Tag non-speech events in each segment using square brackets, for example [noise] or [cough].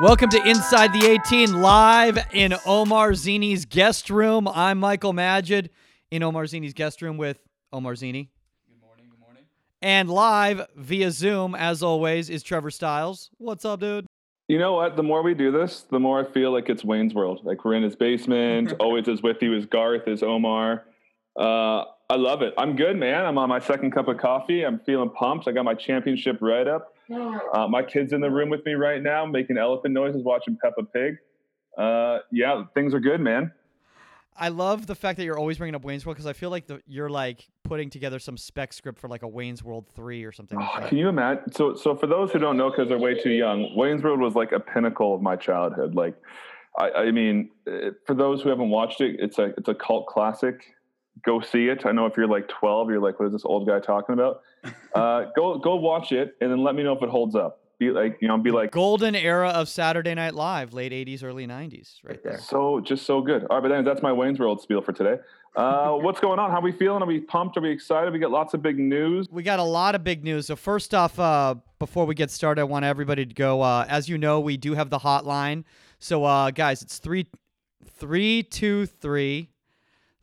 Welcome to Inside the 18 live in Omar Zini's guest room. I'm Michael Magid in Omar Zini's guest room with Omar Zini. Good morning. Good morning. And live via Zoom, as always, is Trevor Styles. What's up, dude? You know what? The more we do this, the more I feel like it's Wayne's World. Like we're in his basement. [laughs] Always is with you is Garth, is Omar. Uh, I love it. I'm good, man. I'm on my second cup of coffee. I'm feeling pumped. I got my championship right up. Uh, my kid's in the room with me right now, making elephant noises, watching Peppa Pig. Uh, yeah, things are good, man. I love the fact that you're always bringing up Wayne's World because I feel like the, you're like putting together some spec script for like a Wayne's World three or something. Oh, that. can you imagine? So, so for those who don't know, because they're way too young, Wayne's World was like a pinnacle of my childhood. Like, I, I mean, eh, for those who haven't watched it, it's a it's a cult classic. Go see it. I know if you're like 12, you're like, what is this old guy talking about? [laughs] Uh, go go watch it, and then let me know if it holds up. Be like, you know, be like, Golden era of Saturday Night Live, late 80s, early 90s, right there. so just so good. All right, but then that's my Wayne's World spiel for today. Uh, [laughs] what's going on? How are we feeling? Are we pumped? Are we excited? We got lots of big news. We got a lot of big news. So first off, uh, before we get started, I want everybody to go. Uh, as you know, we do have the hotline. So uh, guys, it's three three two three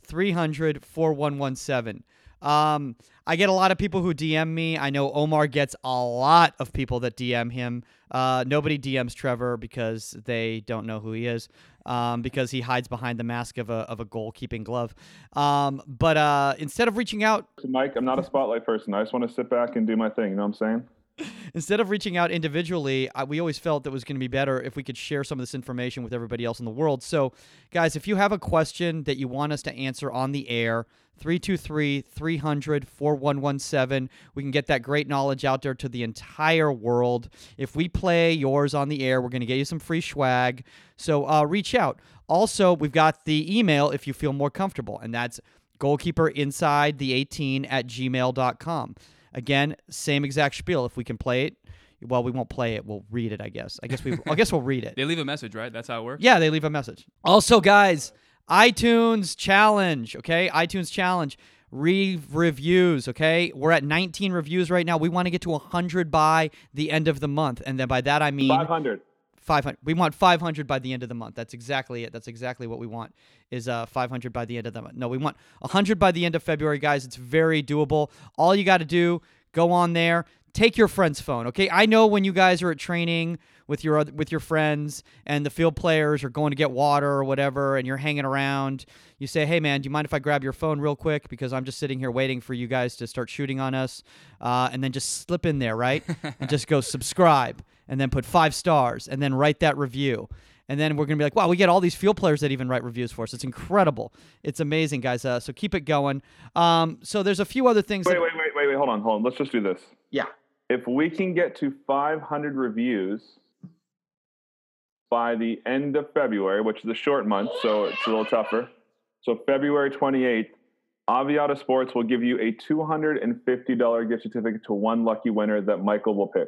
300 4117. Um, I get a lot of people who DM me. I know Omar gets a lot of people that DM him. Uh, nobody DMs Trevor because they don't know who he is, um, because he hides behind the mask of a, of a goalkeeping glove. Um, but uh, instead of reaching out Mike, I'm not a spotlight person. I just want to sit back and do my thing. You know what I'm saying? Instead of reaching out individually, I, we always felt that was going to be better if we could share some of this information with everybody else in the world. So, guys, if you have a question that you want us to answer on the air, 323 300 4117. We can get that great knowledge out there to the entire world. If we play yours on the air, we're going to get you some free swag. So, uh, reach out. Also, we've got the email if you feel more comfortable, and that's goalkeeper inside the 18 at gmail.com. Again, same exact spiel. If we can play it, well, we won't play it. We'll read it. I guess. I guess we. I guess we'll read it. [laughs] They leave a message, right? That's how it works. Yeah, they leave a message. Also, guys, iTunes challenge. Okay, iTunes challenge. Re reviews. Okay, we're at 19 reviews right now. We want to get to 100 by the end of the month, and then by that I mean 500. 500 we want 500 by the end of the month. That's exactly it. That's exactly what we want is uh 500 by the end of the month. No we want 100 by the end of february guys. It's very doable. All you got to do go on there. Take your friend's phone okay? I know when you guys are at training with your oth- with your friends and the field players are going to get water or whatever and you're hanging around you say hey man do you mind if i grab your phone real quick? Because i'm just sitting here waiting for you guys to start shooting on us uh, and then just slip in there right? And just go subscribe and then put five stars and then write that review. And then we're going to be like, wow, we get all these field players that even write reviews for us. It's incredible. It's amazing, guys. Uh, so keep it going. Um, so there's a few other things. Wait, that- wait, wait, wait, wait. Hold on, hold on. Let's just do this. Yeah. If we can get to 500 reviews by the end of February, which is a short month, so it's a little tougher. So February 28th, Avida Sports will give you a $250 gift certificate to one lucky winner that Michael will pick.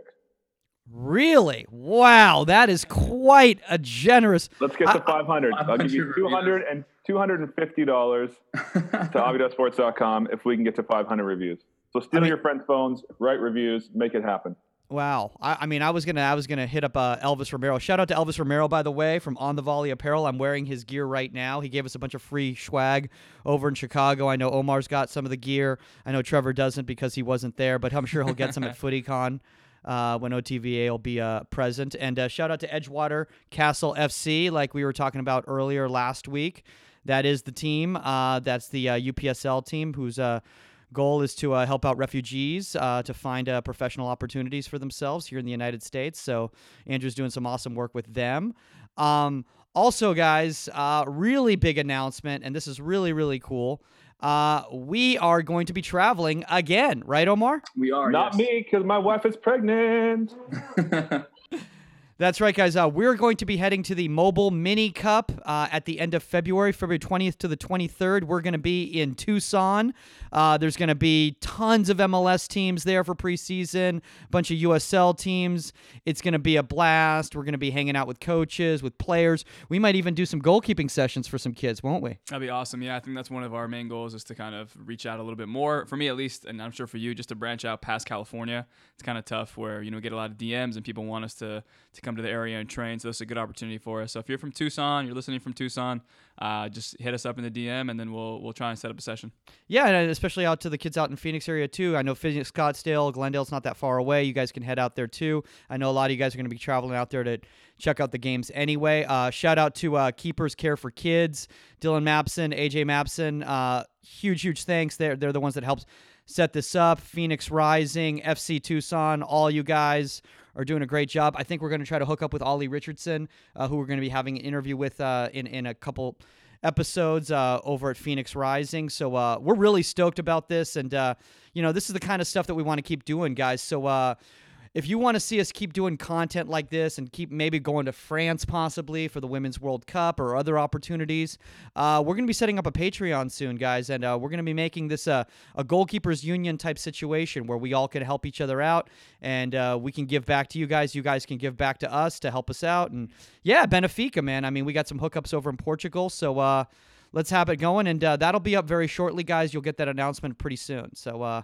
Really? Wow, that is quite a generous. Let's get to 500. I'll give you 200 and $250 [laughs] to avidasports.com if we can get to 500 reviews. So steal mean- your friends' phones, write reviews, make it happen. Wow. I, I mean, I was gonna, I was gonna hit up uh, Elvis Romero. Shout out to Elvis Romero, by the way, from On the Volley Apparel. I'm wearing his gear right now. He gave us a bunch of free swag over in Chicago. I know Omar's got some of the gear. I know Trevor doesn't because he wasn't there, but I'm sure he'll get some at [laughs] FootyCon. Uh, when OTVA will be uh, present. And uh, shout out to Edgewater Castle FC, like we were talking about earlier last week. That is the team. Uh, that's the uh, UPSL team whose uh, goal is to uh, help out refugees uh, to find uh, professional opportunities for themselves here in the United States. So Andrew's doing some awesome work with them. Um, also, guys, uh, really big announcement, and this is really really cool. Uh, we are going to be traveling again, right, Omar? We are. Not yes. me, because my wife is pregnant. [laughs] That's right, guys. Uh, we're going to be heading to the Mobile Mini Cup uh, at the end of February, February 20th to the 23rd. We're going to be in Tucson. Uh, there's going to be tons of MLS teams there for preseason, a bunch of USL teams. It's going to be a blast. We're going to be hanging out with coaches, with players. We might even do some goalkeeping sessions for some kids, won't we? That'd be awesome. Yeah, I think that's one of our main goals is to kind of reach out a little bit more, for me at least, and I'm sure for you, just to branch out past California. It's kind of tough where, you know, we get a lot of DMs and people want us to, to come to the area and train. So it's a good opportunity for us. So if you're from Tucson, you're listening from Tucson, uh, just hit us up in the DM and then we'll we'll try and set up a session. Yeah, and especially out to the kids out in Phoenix area too. I know Phoenix, Scottsdale, Glendale's not that far away. You guys can head out there too. I know a lot of you guys are going to be traveling out there to check out the games anyway. Uh, shout out to uh, Keepers Care for Kids, Dylan Mapson, AJ Mapson. Uh, huge, huge thanks. They're they're the ones that helped set this up. Phoenix Rising, FC Tucson, all you guys are doing a great job. I think we're going to try to hook up with Ollie Richardson, uh, who we're going to be having an interview with uh, in in a couple episodes uh, over at Phoenix Rising. So uh, we're really stoked about this, and uh, you know this is the kind of stuff that we want to keep doing, guys. So uh, if you want to see us keep doing content like this and keep maybe going to France possibly for the Women's World Cup or other opportunities, uh, we're going to be setting up a Patreon soon, guys, and uh, we're going to be making this a, a goalkeepers union type situation where we all can help each other out and uh, we can give back to you guys. You guys can give back to us to help us out. And yeah, Benefica, man. I mean, we got some hookups over in Portugal, so uh, let's have it going, and uh, that'll be up very shortly, guys. You'll get that announcement pretty soon. So uh,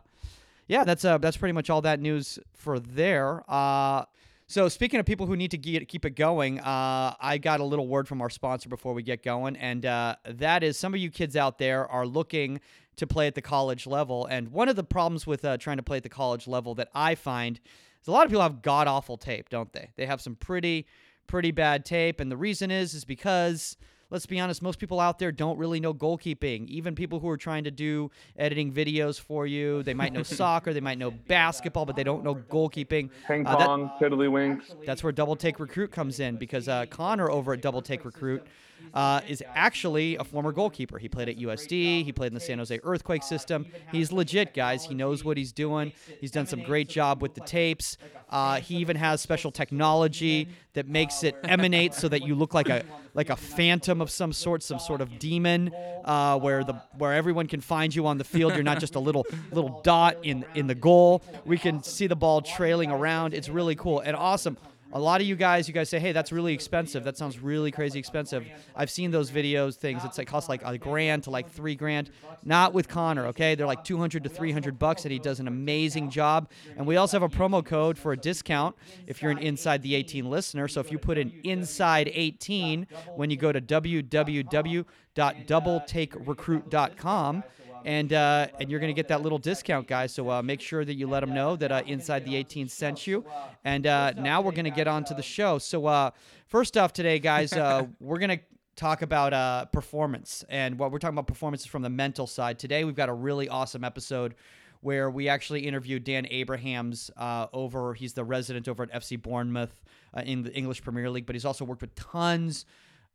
yeah, that's uh, that's pretty much all that news for there. Uh, so speaking of people who need to get, keep it going, uh, I got a little word from our sponsor before we get going, and uh, that is some of you kids out there are looking to play at the college level, and one of the problems with uh, trying to play at the college level that I find is a lot of people have god awful tape, don't they? They have some pretty pretty bad tape, and the reason is is because let's be honest, most people out there don't really know goalkeeping. Even people who are trying to do editing videos for you, they might know [laughs] soccer, they might know basketball, but they don't know goalkeeping. Ping Uh, that- pong, tiddlywinks. that's where Double Take Recruit comes in because uh, Connor over at Double Take Recruit uh, is actually a former goalkeeper. He played at USD. He played in the San Jose Earthquake system. He's legit, guys. He knows what he's doing. He's done some great job with the tapes. Uh, he even has special technology that makes it emanate so that you look like a like a phantom of some sort, some sort of demon, uh, where the where everyone can find you on the field. You're not just a little little dot in in the goal. We can see the ball trailing around. It's really cool and awesome. A lot of you guys, you guys say, "Hey, that's really expensive. That sounds really crazy expensive." I've seen those videos, things. It's like costs like a grand to like three grand. Not with Connor, okay? They're like 200 to 300 bucks, and he does an amazing job. And we also have a promo code for a discount if you're an Inside the 18 listener. So if you put in Inside 18 when you go to www.doubletakerecruit.com and uh, and you're gonna get that little discount, guys. So uh, make sure that you let them know that uh, Inside the 18 sent you. And uh, now we're gonna get on to the show. So uh, first off, today, guys, uh, [laughs] we're gonna talk about uh, performance, and what we're talking about performance is from the mental side. Today, we've got a really awesome episode where we actually interviewed Dan Abrahams uh, over. He's the resident over at FC Bournemouth uh, in the English Premier League, but he's also worked with tons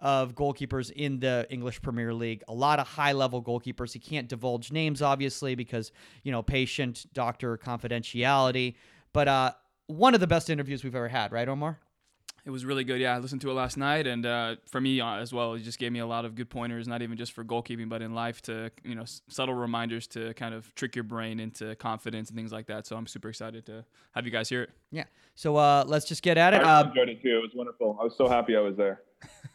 of goalkeepers in the English Premier League. A lot of high level goalkeepers. He can't divulge names, obviously, because, you know, patient doctor confidentiality. But uh, one of the best interviews we've ever had, right, Omar? It was really good. Yeah, I listened to it last night, and uh, for me uh, as well, it just gave me a lot of good pointers, not even just for goalkeeping, but in life to you know s- subtle reminders to kind of trick your brain into confidence and things like that. So I'm super excited to have you guys hear it. Yeah. So uh, let's just get at it. I Uh, enjoyed it too. It was wonderful. I was so happy I was there. [laughs]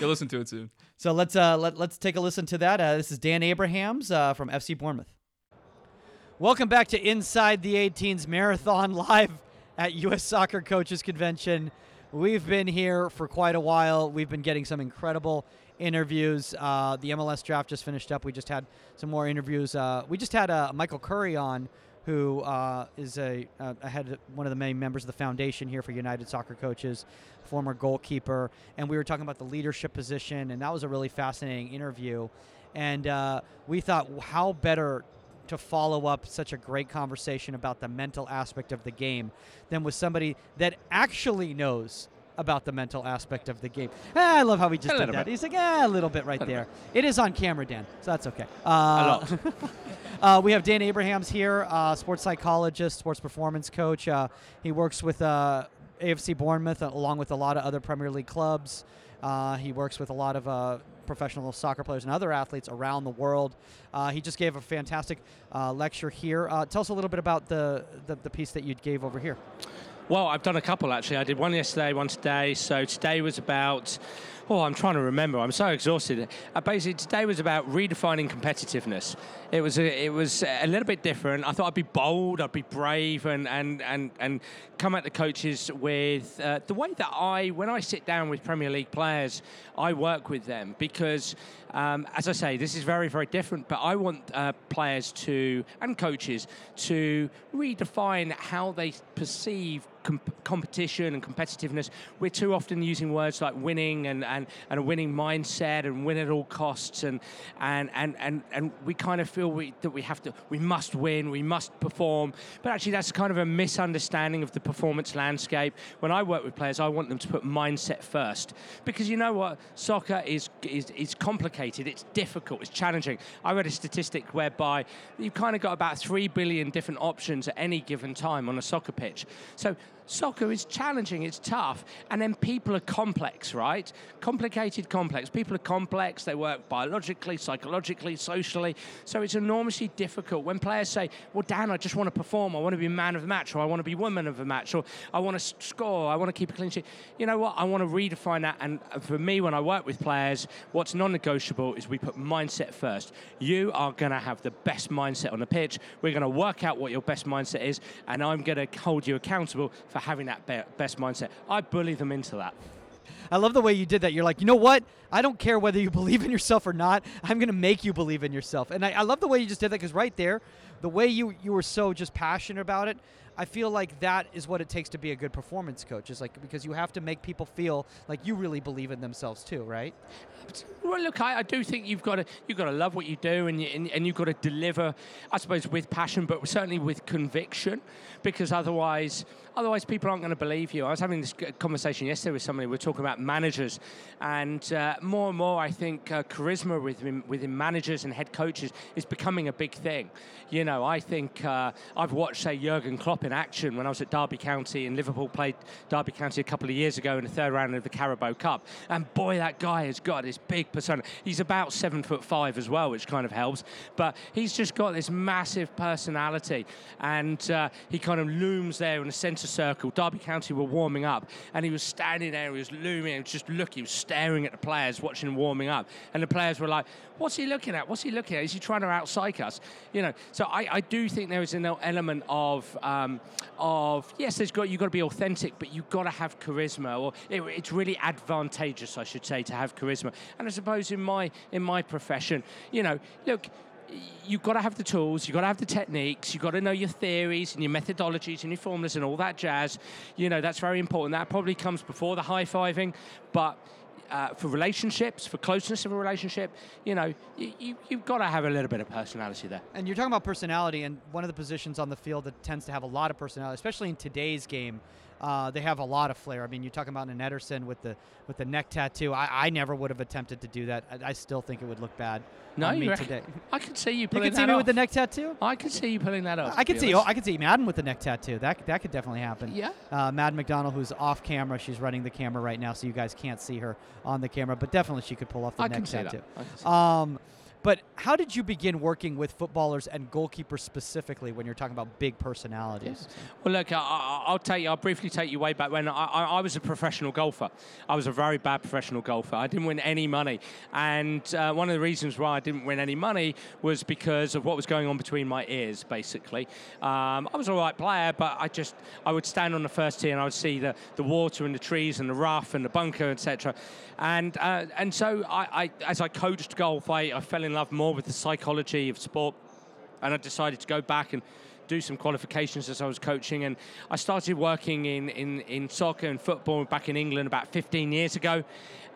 You'll listen to it soon. So let's uh, let, let's take a listen to that. Uh, this is Dan Abrahams uh, from FC Bournemouth. Welcome back to Inside the 18's Marathon [laughs] live at U.S. Soccer Coaches Convention. We've been here for quite a while. We've been getting some incredible interviews. Uh, the MLS draft just finished up. We just had some more interviews. Uh, we just had uh, Michael Curry on, who uh, is a, uh, head, one of the main members of the foundation here for United Soccer Coaches, former goalkeeper, and we were talking about the leadership position, and that was a really fascinating interview. And uh, we thought, how better to follow up such a great conversation about the mental aspect of the game than with somebody that actually knows about the mental aspect of the game. Ah, I love how he just A did that. bit. He's like, ah, a little bit right there. It is on camera, Dan, so that's okay. Uh, [laughs] [laughs] uh, we have Dan Abrahams here, uh, sports psychologist, sports performance coach. Uh, he works with uh, AFC Bournemouth uh, along with a lot of other Premier League clubs. Uh, he works with a lot of uh, professional soccer players and other athletes around the world. Uh, he just gave a fantastic uh, lecture here. Uh, tell us a little bit about the, the, the piece that you gave over here. Well, I've done a couple actually. I did one yesterday, one today. So today was about Oh, I'm trying to remember. I'm so exhausted. Uh, basically, today was about redefining competitiveness. It was a, it was a little bit different. I thought I'd be bold, I'd be brave, and and and and come at the coaches with uh, the way that I, when I sit down with Premier League players, I work with them because, um, as I say, this is very very different. But I want uh, players to and coaches to redefine how they perceive comp- competition and competitiveness. We're too often using words like winning and, and, and a winning mindset and win at all costs, and and and and, and we kind of feel we, that we have to, we must win, we must perform. But actually, that's kind of a misunderstanding of the performance landscape. When I work with players, I want them to put mindset first because you know what, soccer is is, is complicated, it's difficult, it's challenging. I read a statistic whereby you've kind of got about three billion different options at any given time on a soccer pitch. So soccer is challenging, it's tough, and then people are complex, right? Complicated, complex. People are complex, they work biologically, psychologically, socially, so it's enormously difficult. When players say, Well, Dan, I just want to perform, I want to be man of the match, or I want to be woman of the match, or I want to score, I want to keep a clean sheet. You know what? I want to redefine that, and uh, for me, when I work with players, what's non negotiable is we put mindset first. You are going to have the best mindset on the pitch, we're going to work out what your best mindset is, and I'm going to hold you accountable for having that be- best mindset. I bully them into that. I love the way you did that. You're like, you know what? I don't care whether you [laughs] believe in yourself or not. I'm going to make you believe in yourself. And I, I love the way you just did that because right there, the way you, you were so just passionate about it, I feel like that is what it takes to be a good performance coach. Is like because you have to make people feel like you really believe in themselves too, right? Well, look, I, I do think you've got to you've got to love what you do, and, you, and, and you've got to deliver, I suppose, with passion, but certainly with conviction, because otherwise, otherwise people aren't going to believe you. I was having this conversation yesterday with somebody. We are talking about managers, and uh, more and more, I think uh, charisma within within managers and head coaches is becoming a big thing. You know, I think uh, I've watched, say, Jurgen Klopp in action when I was at Derby County, and Liverpool played Derby County a couple of years ago in the third round of the Carabao Cup, and boy, that guy has got this big persona. He's about seven foot five as well, which kind of helps. But he's just got this massive personality, and uh, he kind of looms there in the centre circle. Derby County were warming up, and he was standing there. He was looming, just looking, was staring at the players, watching warming up, and the players were like, "What's he looking at? What's he looking at? Is he trying to outpsych us?" You know. So I, I do think there is an element of um, of yes, there's got you've got to be authentic, but you've got to have charisma, or it, it's really advantageous, I should say, to have charisma. And I suppose in my in my profession, you know, look you've got to have the tools, you've got to have the techniques, you've got to know your theories and your methodologies and your formulas and all that jazz. You know, that's very important. That probably comes before the high fiving, but uh, for relationships, for closeness of a relationship, you know, you, you, you've got to have a little bit of personality there. And you're talking about personality, and one of the positions on the field that tends to have a lot of personality, especially in today's game, uh, they have a lot of flair. I mean, you're talking about an Ederson with the with the neck tattoo. I, I never would have attempted to do that. I, I still think it would look bad no, on me reckon, today. [laughs] I could see you putting. You pulling could see me off. with the neck tattoo. I could see you pulling that off. I could see. Oh. I could see Madden with the neck tattoo. That that could definitely happen. Yeah. Uh, Mad McDonald, who's off camera, she's running the camera right now, so you guys can't see her on the camera, but definitely she could pull off the I neck can see that. tattoo. I can see Um, but how did you begin working with footballers and goalkeepers specifically when you're talking about big personalities? Well, look, I, I, I'll take you. I'll briefly take you way back when I, I, was a professional golfer. I was a very bad professional golfer. I didn't win any money, and uh, one of the reasons why I didn't win any money was because of what was going on between my ears. Basically, um, I was a right player, but I just I would stand on the first tee and I would see the, the water and the trees and the rough and the bunker, etc. And uh, and so I, I as I coached golf, I, I fell in love more with the psychology of sport, and I decided to go back and do some qualifications as I was coaching. And I started working in, in, in soccer and football back in England about 15 years ago.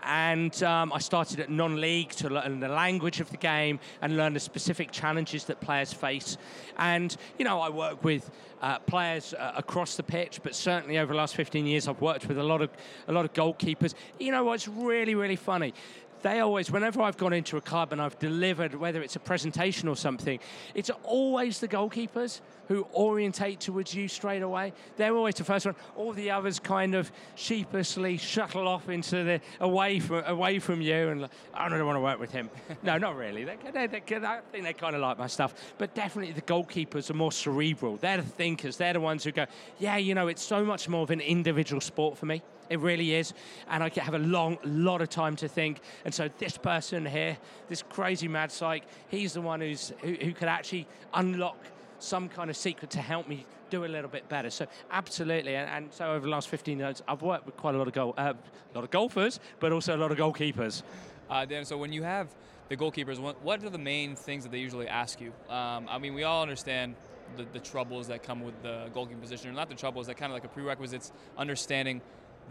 And um, I started at non league to learn the language of the game and learn the specific challenges that players face. And, you know, I work with uh, players uh, across the pitch, but certainly over the last 15 years, I've worked with a lot of, a lot of goalkeepers. You know what's really, really funny? They always, whenever I've gone into a club and I've delivered, whether it's a presentation or something, it's always the goalkeepers who orientate towards you straight away. They're always the first one. All the others kind of sheepishly shuttle off into the away from away from you, and like, I don't want to work with him. [laughs] no, not really. They, they, they, I think they kind of like my stuff, but definitely the goalkeepers are more cerebral. They're the thinkers. They're the ones who go, yeah, you know, it's so much more of an individual sport for me. It really is. And I have a long, lot of time to think. And so this person here, this crazy mad psych, he's the one who's who, who could actually unlock some kind of secret to help me do a little bit better. So absolutely, and, and so over the last 15 years, I've worked with quite a lot of goal, uh, lot of golfers, but also a lot of goalkeepers. Uh, Dan, so when you have the goalkeepers, what, what are the main things that they usually ask you? Um, I mean, we all understand the, the troubles that come with the goalkeeping position, or not the troubles, that kind of like a prerequisites, understanding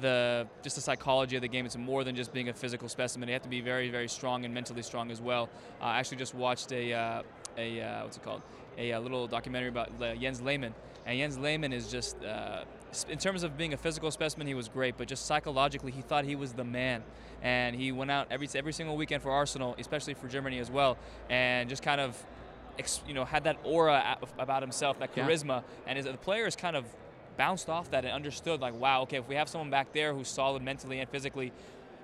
the just the psychology of the game. It's more than just being a physical specimen. You have to be very, very strong and mentally strong as well. Uh, I actually just watched a uh, a uh, what's it called? A, a, uh, little documentary about uh, Jens Lehmann, and Jens Lehmann is just uh, in terms of being a physical specimen, he was great, but just psychologically, he thought he was the man, and he went out every every single weekend for Arsenal, especially for Germany as well, and just kind of you know had that aura about himself, that charisma, yeah. and his, the players kind of bounced off that and understood like, wow, okay, if we have someone back there who's solid mentally and physically,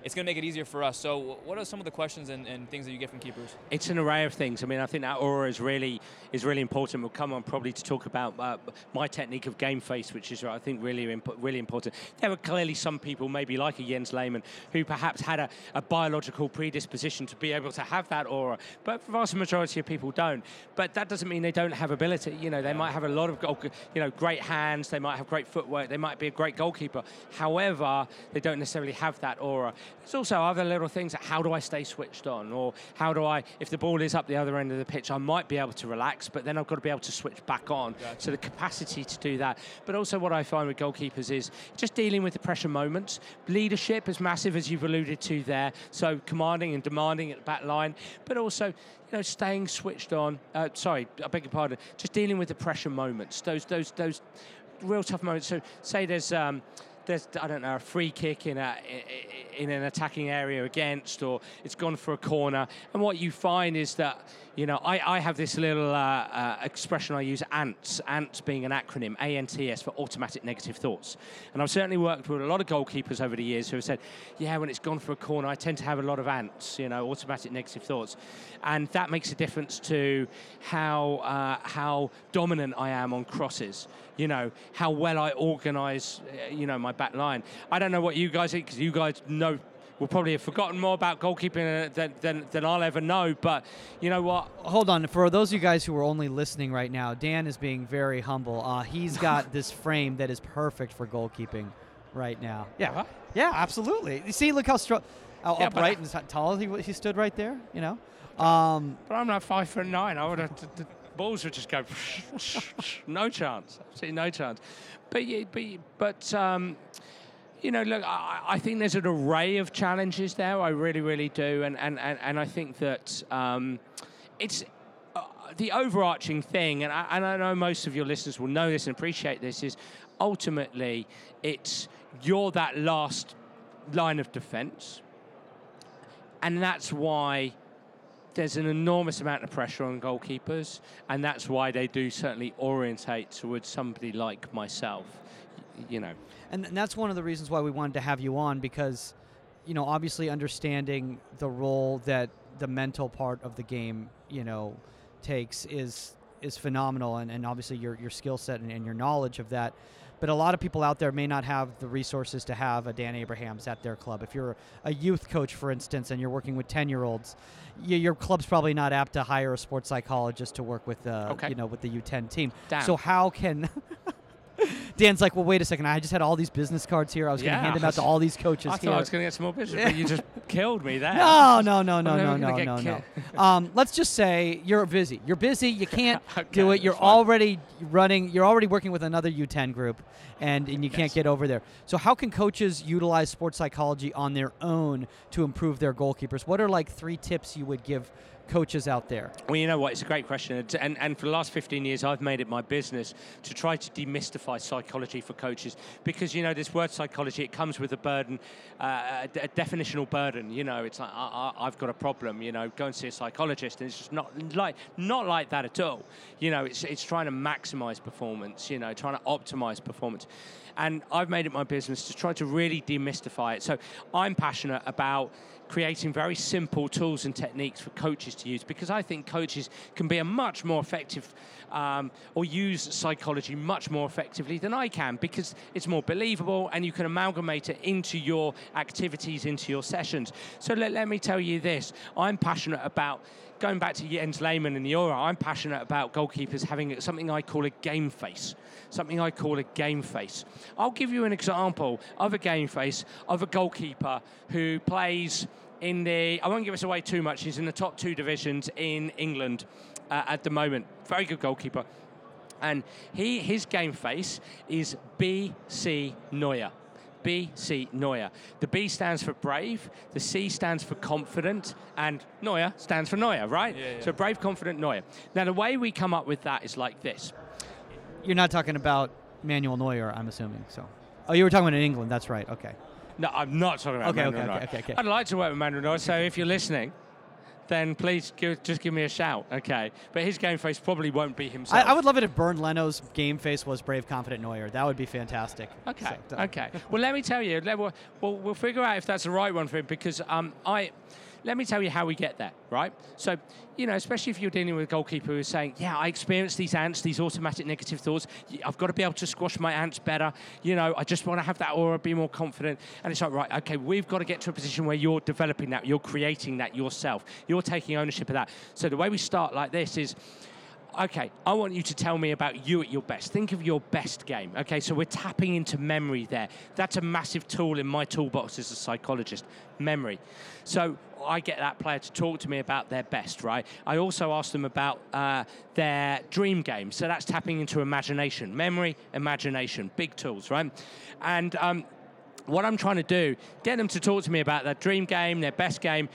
it's going to make it easier for us. So, what are some of the questions and, and, things that you get from keepers? It's an array of things. I mean, I think that aura is really is really important. We'll come on probably to talk about uh, my technique of game face, which is I think really really important. There are clearly some people, maybe like a Jens Lehmann, who perhaps had a, a biological predisposition to be able to have that aura, but the vast majority of people don't. But that doesn't mean they don't have ability. You know, they yeah. might have a lot of you know great hands, they might have great footwork, they might be a great goalkeeper. However, they don't necessarily have that aura. There's also other little things like how do I stay switched on, or how do I, if the ball is up the other end of the pitch, I might be able to relax, but then I've got to be able to switch back on. Gotcha. So the capacity to do that. But also, what I find with goalkeepers is just dealing with the pressure moments. Leadership is massive, as you've alluded to there. So commanding and demanding at the back line, but also you know, staying switched on. Uh, sorry, I beg your pardon. Just dealing with the pressure moments. Those, those, those real tough moments. So say there's. Um, there's I don't know a free kick in a in an attacking area against, or it's gone for a corner. And what you find is that you know I, I have this little uh, uh, expression I use ANTS, ANTS being an acronym, ANTS for automatic negative thoughts. And I've certainly worked with a lot of goalkeepers over the years who have said, yeah, when it's gone for a corner, I tend to have a lot of ANTS, you know, automatic negative thoughts, and that makes a difference to how uh, how dominant I am on crosses you know, how well I organise, uh, you know, my back line. I don't know what you guys think because you guys know will probably have forgotten more about goalkeeping than, than, than, I'll ever know. But you know what? Hold on. For those of you guys who are only listening right now, Dan is being very humble. Uh, he's [laughs] got this frame that is perfect for goalkeeping right now. Yeah. Yeah, absolutely. You see, look how strong, how yeah, upright and tall he, he stood right there, you know? Um, but I'm not five foot nine. I would have. T- t- balls would just go. [laughs] no chance. Absolutely no chance. But but but. Um, you know, look, I, I, think there's an array of challenges there. I really, really do, and and and, and I think that um, it's uh, the overarching thing, and I, and I know most of your listeners will know this and appreciate this. Is ultimately it's you're that last line of defence, and that's why there's an enormous amount of pressure on goalkeepers, and that's why they do certainly orientate towards somebody like myself. You know, and that's one of the reasons why we wanted to have you on because, you know, obviously understanding the role that the mental part of the game, you know, takes is is phenomenal, and, and obviously your your skill set and, and your knowledge of that but a lot of people out there may not have the resources to have a Dan Abrahams at their club. If you're a youth coach, for instance, and you're working with 10 year olds, your club's probably not apt to hire a sports psychologist to work with, uh, okay. you know, with the U10 team. Damn. So how can [laughs] [laughs] Dan's like, well, wait a second. I just had all these business cards here. I was going to hand them out to all these coaches I here. thought I was going to get some more business, [laughs] but you just killed me there. No, no, no, no, no, no, no, no. [laughs] um, let's just say you're busy. You're busy. You can't okay, do it. You're already running. You're already working with another U10 group, and, and you can't yes. get over there. So how can coaches utilize sports psychology on their own to improve their goalkeepers? What are like three tips you would give coaches out there? Well, you know what? It's a great question. And- And, for the last 15 years, I've made it my business to try to demystify psychology for coaches because, you know, this word psychology, it comes with a burden, uh, a, a definitional burden. You know, it's like, I, I've got a problem, you know, go and see a psychologist. And it's just not like, not like that at all. You know, it's, it's trying to maximize performance, you know, trying to optimize performance. And I've made it my business to try to really demystify it. So I'm passionate about creating very simple tools and techniques for coaches to use because I think coaches can be a much more effective um, or use psychology much more effectively than I can because it's more believable and you can amalgamate it into your activities, into your sessions. So let, let me tell you this I'm passionate about going back to Jens Lehmann and the Euro, I'm passionate about goalkeepers having something I call a game face. Something I call a game face. I'll give you an example of a game face of a goalkeeper who plays in the, I won't give us away too much, he's in the top two divisions in England uh, at the moment. Very good goalkeeper. And he, his game face is BC Neuer. BC Neuer. The B stands for brave, the C stands for confident, and Neuer stands for Neuer, right? Yeah, yeah. So brave, confident Neuer. Now, the way we come up with that is like this. You're not talking about Manuel Neuer, I'm assuming. So, oh, you were talking about in England. That's right. Okay. No, I'm not talking about Okay, Manuel okay, Neuer. okay, okay, okay. I'd like to work with Manuel Neuer, so if you're listening, then please give, just give me a shout, okay? But his game face probably won't be himself. I would love it if Bernd Leno's game face was brave, confident Neuer. That would be fantastic. Okay. So, okay. Well, let me tell you. We'll, we'll, we'll figure out if that's the right one for him because um, I. Let me tell you how we get there, right? So, you know, especially if you're dealing with a goalkeeper who's saying, "Yeah, I experience these ants, these automatic negative thoughts. I've got to be able to squash my ants better. You know, I just want to have that aura, be more confident." And it's like, right, okay, we've got to get to a position where you're developing that, you're creating that yourself, you're taking ownership of that. So the way we start like this is okay, I want you to tell me about you at your best. Think of your best game. Okay, so we're tapping into memory there. That's a massive tool in my toolbox as a psychologist memory. So I get that player to talk to me about their best, right? I also ask them about uh, their dream game. So that's tapping into imagination, memory, imagination, big tools, right? And um, what I'm trying to do, get them to talk to me about their dream game, their best game,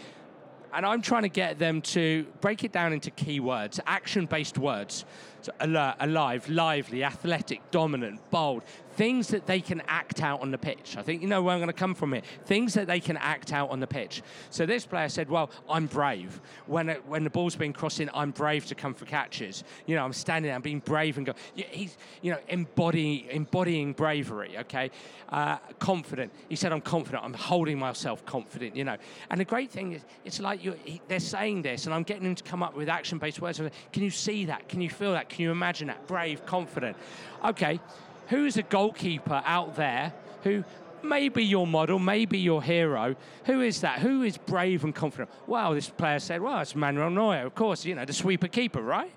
and I'm trying to get them to break it down into keywords, action based words. So alert, alive, lively, athletic, dominant, bold. Things that they can act out on the pitch. I think you know where I'm going to come from here. Things that they can act out on the pitch. So this player said, "Well, I'm brave. When it, when the ball's been crossing, I'm brave to come for catches. You know, I'm standing there, I'm being brave and go. He's you know embodying embodying bravery. Okay, uh, confident. He said, "I'm confident. I'm holding myself confident. You know." And the great thing is, it's like you he, they're saying this, and I'm getting them to come up with action-based words. Can you see that? Can you feel that? Can you imagine that? Brave, confident. Okay, who's a goalkeeper out there who maybe your model, maybe your hero. Who is that? Who is brave and confident? Well, this player said, well, it's Manuel Neuer, of course, you know, the sweeper keeper, right?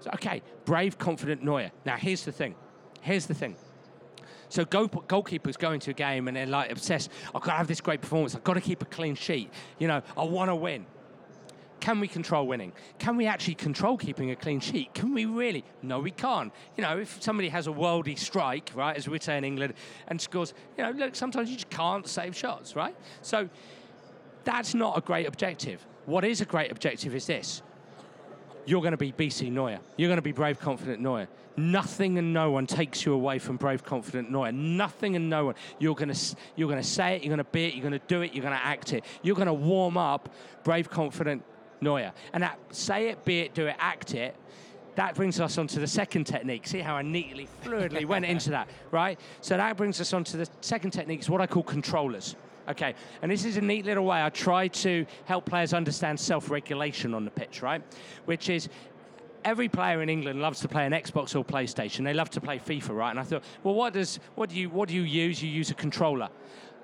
So, okay, brave, confident Neuer. Now, here's the thing. Here's the thing. So goal, goalkeepers go into a game and they're like obsessed. I've got to have this great performance. I've got to keep a clean sheet. You know, I want to win. Can we control winning? Can we actually control keeping a clean sheet? Can we really? No, we can't. You know, if somebody has a worldy strike, right, as we say in England, and scores, you know, look, sometimes you just can't save shots, right? So that's not a great objective. What is a great objective is this you're going to be BC Neuer. You're going to be brave, confident Neuer. Nothing and no one takes you away from brave, confident Neuer. Nothing and no one. You're going to you're going to say it. You're going to be it. You're going to do it. You're going to act it. You're going to warm up brave, confident Neuer. And that say it, be it, do it, act it. That brings us on to the second technique. See how I neatly, fluidly went into that, [laughs] right? So that brings us on to the second technique. Is what I call controllers. Okay, and this is a neat little way I try to help players understand self-regulation on the pitch, right? Which is every player in England loves to play an Xbox or PlayStation. They love to play FIFA, right? And I thought, well, what does what do you what do you use? You use a controller.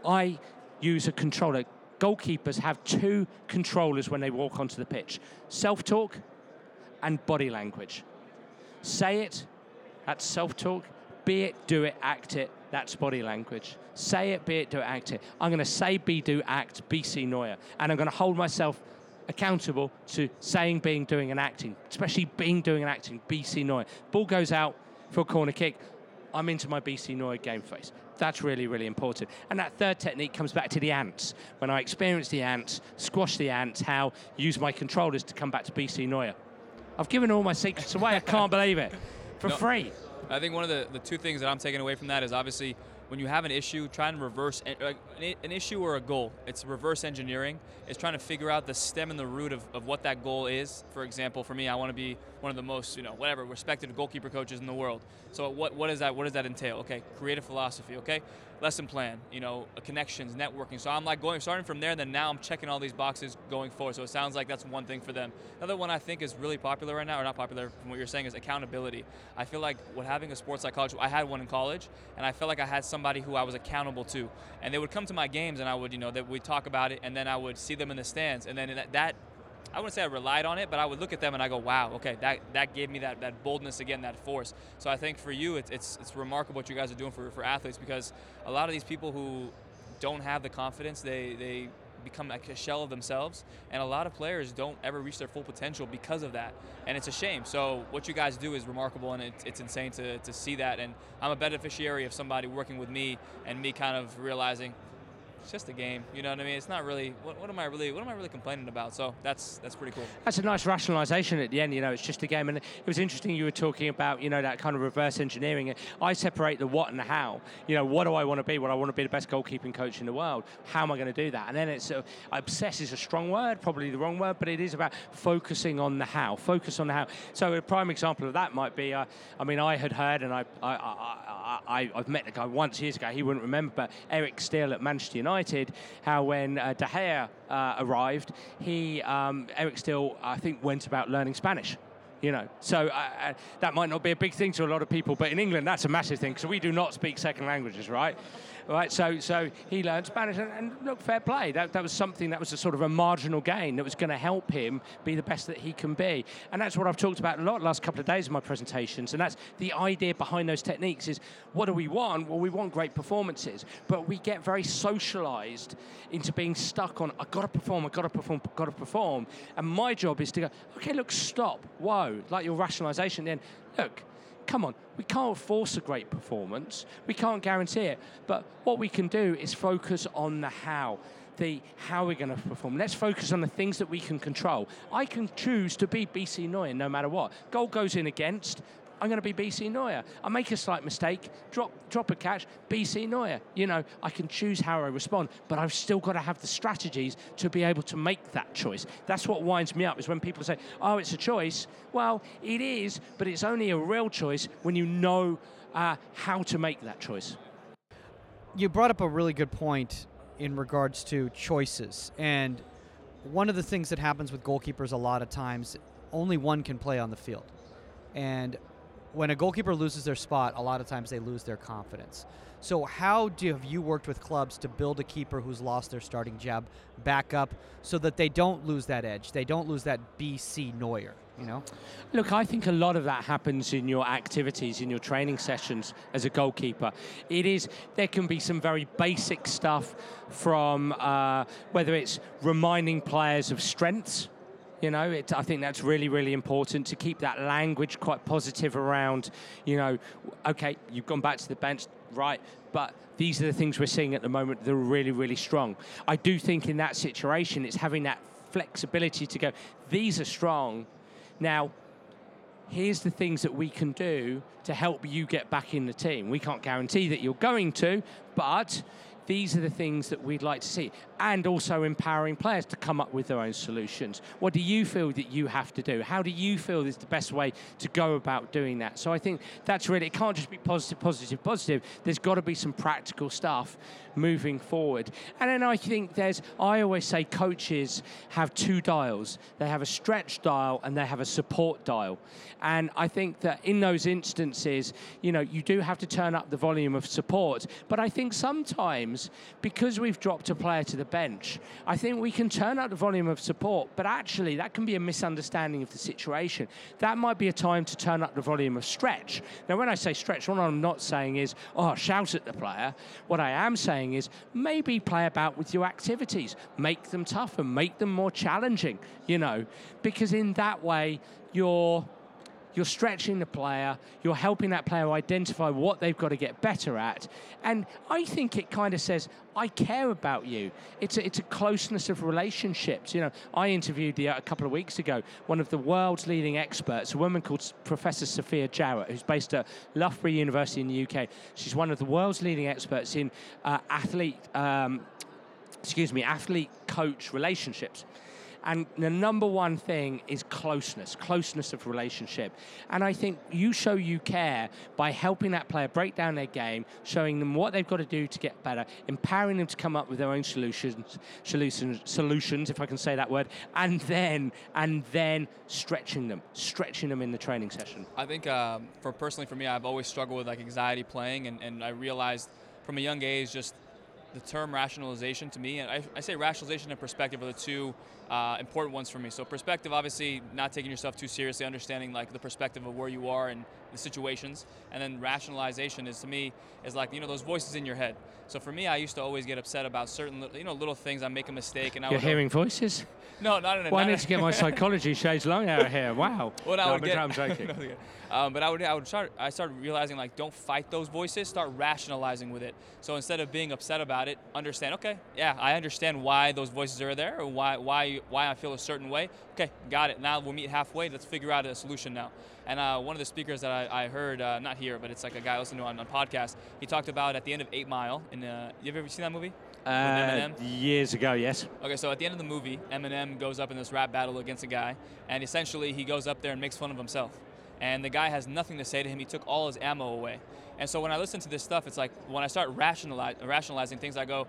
I use a controller. Goalkeepers have two controllers when they walk onto the pitch: self-talk and body language. Say it, that's self-talk. Be it, do it, act it. That's body language. Say it, be it, do it, act it. I'm going to say, be, do, act, BC Neuer. And I'm going to hold myself accountable to saying, being, doing, and acting, especially being, doing, and acting, BC Neuer. Ball goes out for a corner kick. I'm into my BC Neuer game face. That's really, really important. And that third technique comes back to the ants. When I experience the ants, squash the ants, how use my controllers to come back to BC Neuer. I've given all my secrets away. I can't believe it. For No. free. I think one of the, the two things that I'm taking away from that is obviously when you have an issue, trying to reverse eh, an, an issue or a goal. It's reverse engineering. It's trying to figure out the stem and the root of, of what that goal is. For example, for me, I want to be one of the most, you know, whatever, respected goalkeeper coaches in the world. So what what is that? What does that entail? Okay, create a philosophy. Okay, lesson plan. You know, uh, connections, networking. So I'm like going starting from there. Then now I'm checking all these boxes going forward. So it sounds like that's one thing for them. Another one I think is really popular right now, or not popular from what you're saying, is accountability. I feel like what having a sports psychologist, I had one in college, and I felt like I had somebody who I was accountable to, and they would come to my games, and I would, you know, that we talk about it, and then I would see them in the stands, and then that, that I wouldn't say I relied on it, but I would look at them and I go, "Wow, okay, that that gave me that, that boldness again, that force." So I think for you, it's, it's it's remarkable what you guys are doing for, for athletes because a lot of these people who don't have the confidence, they they become like a shell of themselves, and a lot of players don't ever reach their full potential because of that, and it's a shame. So what you guys do is remarkable, and it's, it's insane to, to see that. And I'm a beneficiary of somebody working with me and me kind of realizing it's just a game. You know what I mean? It's not really. What, what am I really? What am I really complaining about? So that's that's pretty cool. That's a nice rationalisation at the end. You know, it's just a game, and it was interesting. You were talking about, you know, that kind of reverse engineering. I separate the what and the how. You know, what do I want to be? What I want to be the best goalkeeping coach in the world. How am I going to do that? And then it's uh, obsess is a strong word, probably the wrong word, but it is about focusing on the how. Focus on the how. So a prime example of that might be, uh, I mean, I had heard, and I, I, I, I, I've met the guy once years ago. He wouldn't remember, but Eric Steele at Manchester United, how when uh, De Gea uh, arrived, he um, Eric Steele, I think, went about learning Spanish. You know, so uh, uh, that might not be a big thing to a lot of people, but in England that's a massive thing because we do not speak second languages, right? Right. So, so he learned Spanish, and, and look, fair play. That, that was something that was a sort of a marginal gain that was going to help him be the best that he can be, and that's what I've talked about a lot last couple of days in my presentations, and that's the idea behind those techniques is what do we want? Well, we want great performances, but we get very socialised into being stuck on I've got to perform, I've got to perform, I've got to perform, and my job is to go, okay, look, stop, whoa, like your rationalisation. Then, look, come on, we can't force a great performance. We can't guarantee it. But what we can do is focus on the how. The how we're going to perform. Let's focus on the things that we can control. I can choose to be BC Neuer no matter what. Goal goes in against. I'm going to be BC Neuer. I make a slight mistake, drop drop a catch, BC Neuer. You know, I can choose how I respond, but I've still got to have the strategies to be able to make that choice. That's what winds me up is when people say, "Oh, it's a choice." Well, it is, but it's only a real choice when you know uh, how to make that choice. you brought up a really good point in regards to choices. And one of the things that happens with goalkeepers a lot of times, only one can play on the field. And when a goalkeeper loses their spot, a lot of times they lose their confidence. So, how do have you worked with clubs to build a keeper who's lost their starting job back up so that they don't lose that edge? They don't lose that BC Neuer, you know? Look, I think a lot of that happens in your activities, in your training sessions as a goalkeeper. It is there can be some very basic stuff from uh, whether it's reminding players of strengths. You know, it, I think that's really, really important to keep that language quite positive around, you know, okay, you've gone back to the bench, right, but these are the things we're seeing at the moment that are really, really strong. I do think in that situation, it's having that flexibility to go, these are strong. Now, here's the things that we can do to help you get back in the team. We can't guarantee that you're going to, but these are the things that we'd like to see. And also empowering players to come up with their own solutions. What do you feel that you have to do? How do you feel is the best way to go about doing that? So I think that's really, it can't just be positive, positive, positive. There's got to be some practical stuff moving forward. And then I think there's, I always say coaches have two dials. They have a stretch dial and they have a support dial. And I think that in those instances, you know, you do have to turn up the volume of support. But I think sometimes, because we've dropped a player to the bench, I think we can turn up the volume of support, but actually that can be a misunderstanding of the situation. That might be a time to turn up the volume of stretch. Now, when I say stretch, what I'm not saying is, oh, shout at the player. What I am saying is maybe play about with your activities, make them tougher, make them more challenging, you know, because in that way, you're you're stretching the player, you're helping that player identify what they've got to get better at. And I think it kind of says, I care about you. It's a, it's a closeness of relationships. You know, I interviewed the, a couple of weeks ago one of the world's leading experts, a woman called Professor Sophia Jowett, who's based at Loughborough University in the UK. She's one of the world's leading experts in uh, athlete, um, excuse me, athlete coach relationships. And the number one thing is closeness, closeness of relationship. And I think you show you care by helping that player break down their game, showing them what they've got to do to get better, empowering them to come up with their own solutions, solutions, solutions, if I can say that word, and then and then stretching them, stretching them in the training session. I think um, for personally for me, I've always struggled with like anxiety playing, and, and I realized from a young age just the term rationalization to me, and I, I say rationalization and perspective are the two uh, important ones for me. So perspective, obviously, not taking yourself too seriously, understanding like the perspective of where you are and the situations, and then rationalization is to me is like you know those voices in your head. So for me, I used to always get upset about certain you know little things. I make a mistake, and I You're hearing voices. no, not in a Well, I need to get my [laughs] psychology shades long out of here. Wow. [laughs] Well, No, I would I'm, get, I'm [laughs] joking. um, but I would, I would start, I started realizing like, don't fight those voices. Start rationalizing with it. So instead of being upset about it, understand. Okay, yeah, I understand why those voices are there, or why, why, why I feel a certain way. Okay, got it. Now we'll meet halfway. Let's figure out a solution now. And uh, one of the speakers that I, I heard, uh, not here, but it's like a guy I listened to on a podcast. He talked about at the end of Eight Mile. In uh, you ever seen that movie? Uh, years ago, yes. Okay, so at the end of the movie, Eminem goes up in this rap battle against a guy, and essentially he goes up there and makes fun of himself. And the guy has nothing to say to him. He took all his ammo away. And so when I listen to this stuff, it's like when I start rationalizing things, I go,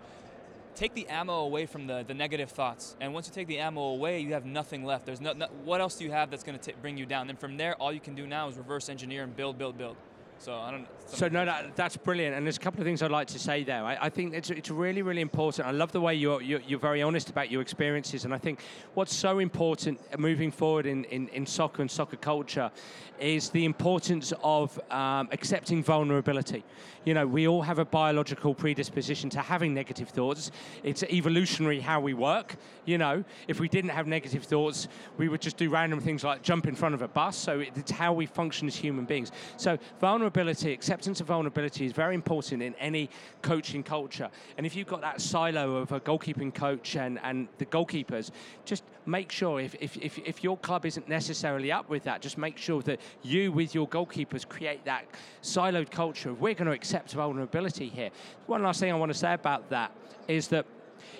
take the ammo away from the, the negative thoughts. And once you take the ammo away, you have nothing left. There's no, no what else do you have that's going to bring you down? And from there, all you can do now is reverse engineer and build, build, build. So I don't. So no, that, that's brilliant, and there's a couple of things I'd like to say there. I, I think it's, it's really, really important. I love the way you're, you're, you're very honest about your experiences, and I think what's so important moving forward in, in, in soccer and soccer culture is the importance of um, accepting vulnerability. You know, we all have a biological predisposition to having negative thoughts. It's evolutionary how we work. You know, if we didn't have negative thoughts, we would just do random things like jump in front of a bus. So it's how we function as human beings. So vulnerability, acceptance of vulnerability is very important in any coaching culture. And if you've got that silo of a goalkeeping coach and, and the goalkeepers, just make sure if, if, if, if your club isn't necessarily up with that, just make sure that you with your goalkeepers create that siloed culture of we're going to accept vulnerability here. One last thing I want to say about that is that,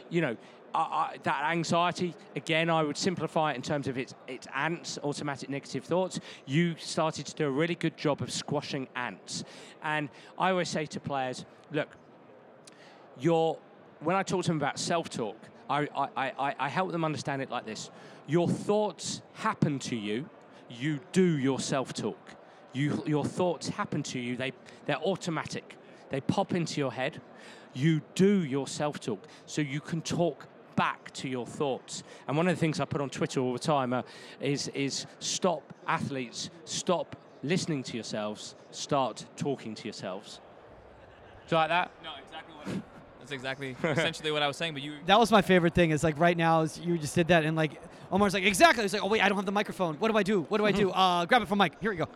you know, I, I, that anxiety, again, I would simplify it in terms of its, its ants, automatic negative thoughts. You started to do a really good job of squashing ants. And I always say to players, look, your, when I talk to them about self talk, I, I, I, I help them understand it like this Your thoughts happen to you, you do your self talk. You, your thoughts happen to you, they, they're automatic, they pop into your head. You do your self talk so you can talk back to your thoughts. And one of the things I put on Twitter all the time uh, is, is stop athletes, stop listening to yourselves, start talking to yourselves. Do you like that? No, exactly what. That's exactly essentially what I was saying. But you. That was my favorite thing. Is like right now, is you just did that, and like Omar's like exactly. He's like, oh wait, I don't have the microphone. What do I do? What do I do? [laughs] uh, grab it from Mike. Here we go.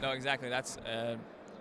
No, exactly. That's uh,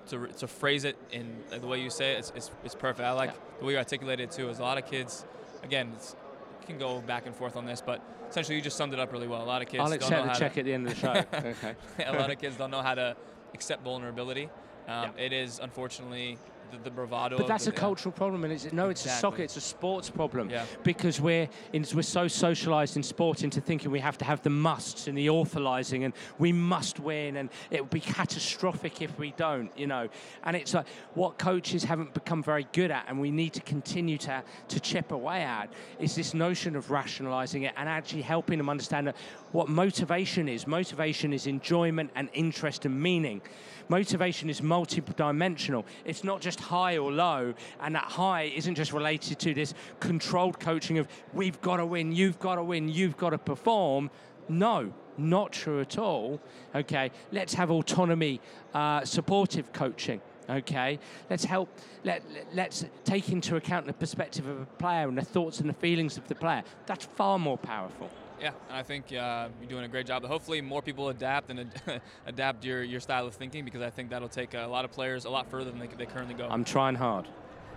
to, to phrase it in the way you say it. It's, it's, it's perfect. I like Yeah. the way you articulate it too. Is a lot of kids, again, it's, you can go back and forth on this, but essentially you just summed it up really well. A lot of kids I'll don't know accept the how check to, at the end of the show. [laughs] okay. [laughs] a lot of kids don't know how to accept vulnerability. Um, Yeah. It is unfortunately the, the bravado. But that's the, a cultural problem, and it's no, it's a soccer, it's a sports problem. Yeah. Because we're in, we're so socialised in sport into thinking we have to have the musts and the authorising, and we must win, and it would be catastrophic if we don't, you know. And it's like what coaches haven't become very good at, and we need to continue to to chip away at is this notion of rationalising it and actually helping them understand that what motivation is. Motivation is enjoyment and interest and meaning. Motivation is multi-dimensional. It's not just high or low, and that high isn't just related to this controlled coaching of we've got to win, you've got to win, you've got to perform. No, not true at all. Okay, let's have autonomy, uh, supportive coaching. Okay, let's help. Let, let- let's take into account the perspective of a player and the thoughts and the feelings of the player. That's far more powerful. Yeah, and I think uh, you're doing a great job. Hopefully, more people adapt and ad- [laughs] adapt your, your style of thinking because I think that'll take a lot of players a lot further than they, they currently go. I'm trying hard.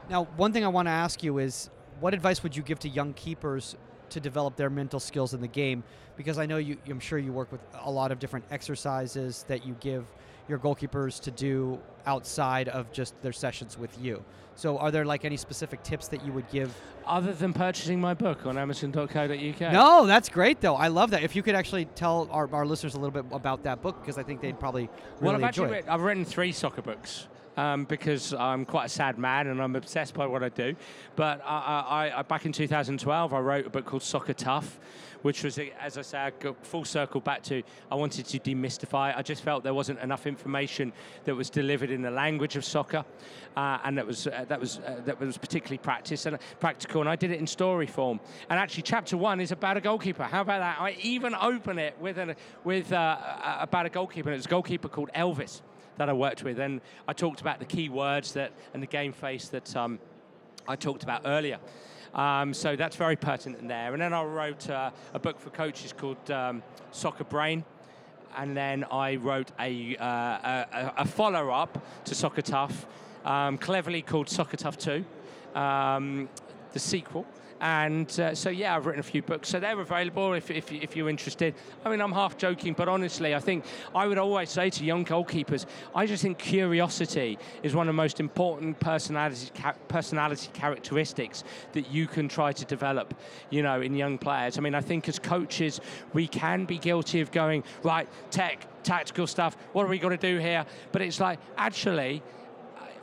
Now, one thing I want to ask you is what advice would you give to young keepers to develop their mental skills in the game? Because I know you, I'm sure you work with a lot of different exercises that you give your goalkeepers to do outside of just their sessions with you. So, are there like any specific tips that you would give? Other than purchasing my book on Amazon.co.uk. No, that's great though. I love that. If you could actually tell our, our listeners a little bit about that book, because I think they'd probably really well, I've enjoy actually it. I've written three soccer books. Um, because I'm quite a sad man and I'm obsessed by what I do. But I, I, I, back in 2012, I wrote a book called Soccer Tough, which was, as I go full circle back to I wanted to demystify. I just felt there wasn't enough information that was delivered in the language of soccer, uh, and that was uh, that was uh, that was particularly practice and practical. And I did it in story form. And actually, chapter one is about a goalkeeper. How about that? I even open it with an, with uh, about a goalkeeper. And it's a goalkeeper called Elvis that I worked with, and I talked about the key words that and the game face that um, I talked about earlier. Um, so that's very pertinent there. And then I wrote uh, a book for coaches called um, Soccer Brain. And then I wrote a, uh, a, a follow up to Soccer Tough, um, cleverly called Soccer Tough 2, um, the sequel. And uh, so, yeah, I've written a few books. So they're available if, if, if you're interested. I mean, I'm half joking, but honestly, I think I would always say to young goalkeepers, I just think curiosity is one of the most important personality, personality characteristics that you can try to develop, you know, in young players. I mean, I think as coaches, we can be guilty of going, right, tech, tactical stuff, what are we going to do here? But it's like, actually,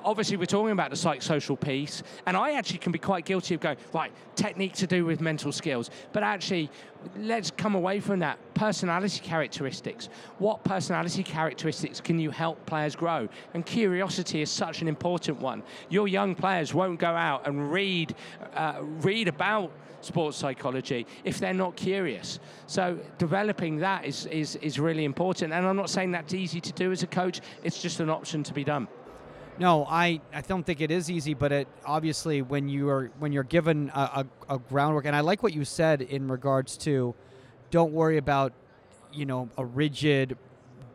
obviously we're talking about the psychosocial piece, and I actually can be quite guilty of going, right, technique to do with mental skills, but actually, let's come away from that. Personality characteristics. What personality characteristics can you help players grow? And curiosity is such an important one. Your young players won't go out and read, uh, read about sports psychology if they're not curious. So developing that is, is, is really important. And I'm not saying that's easy to do as a coach, it's just an option to be done. No, I, I don't think it is easy, but it obviously when you are when you're given a, a, a, groundwork, and I like what you said in regards to, don't worry about, you know, a rigid,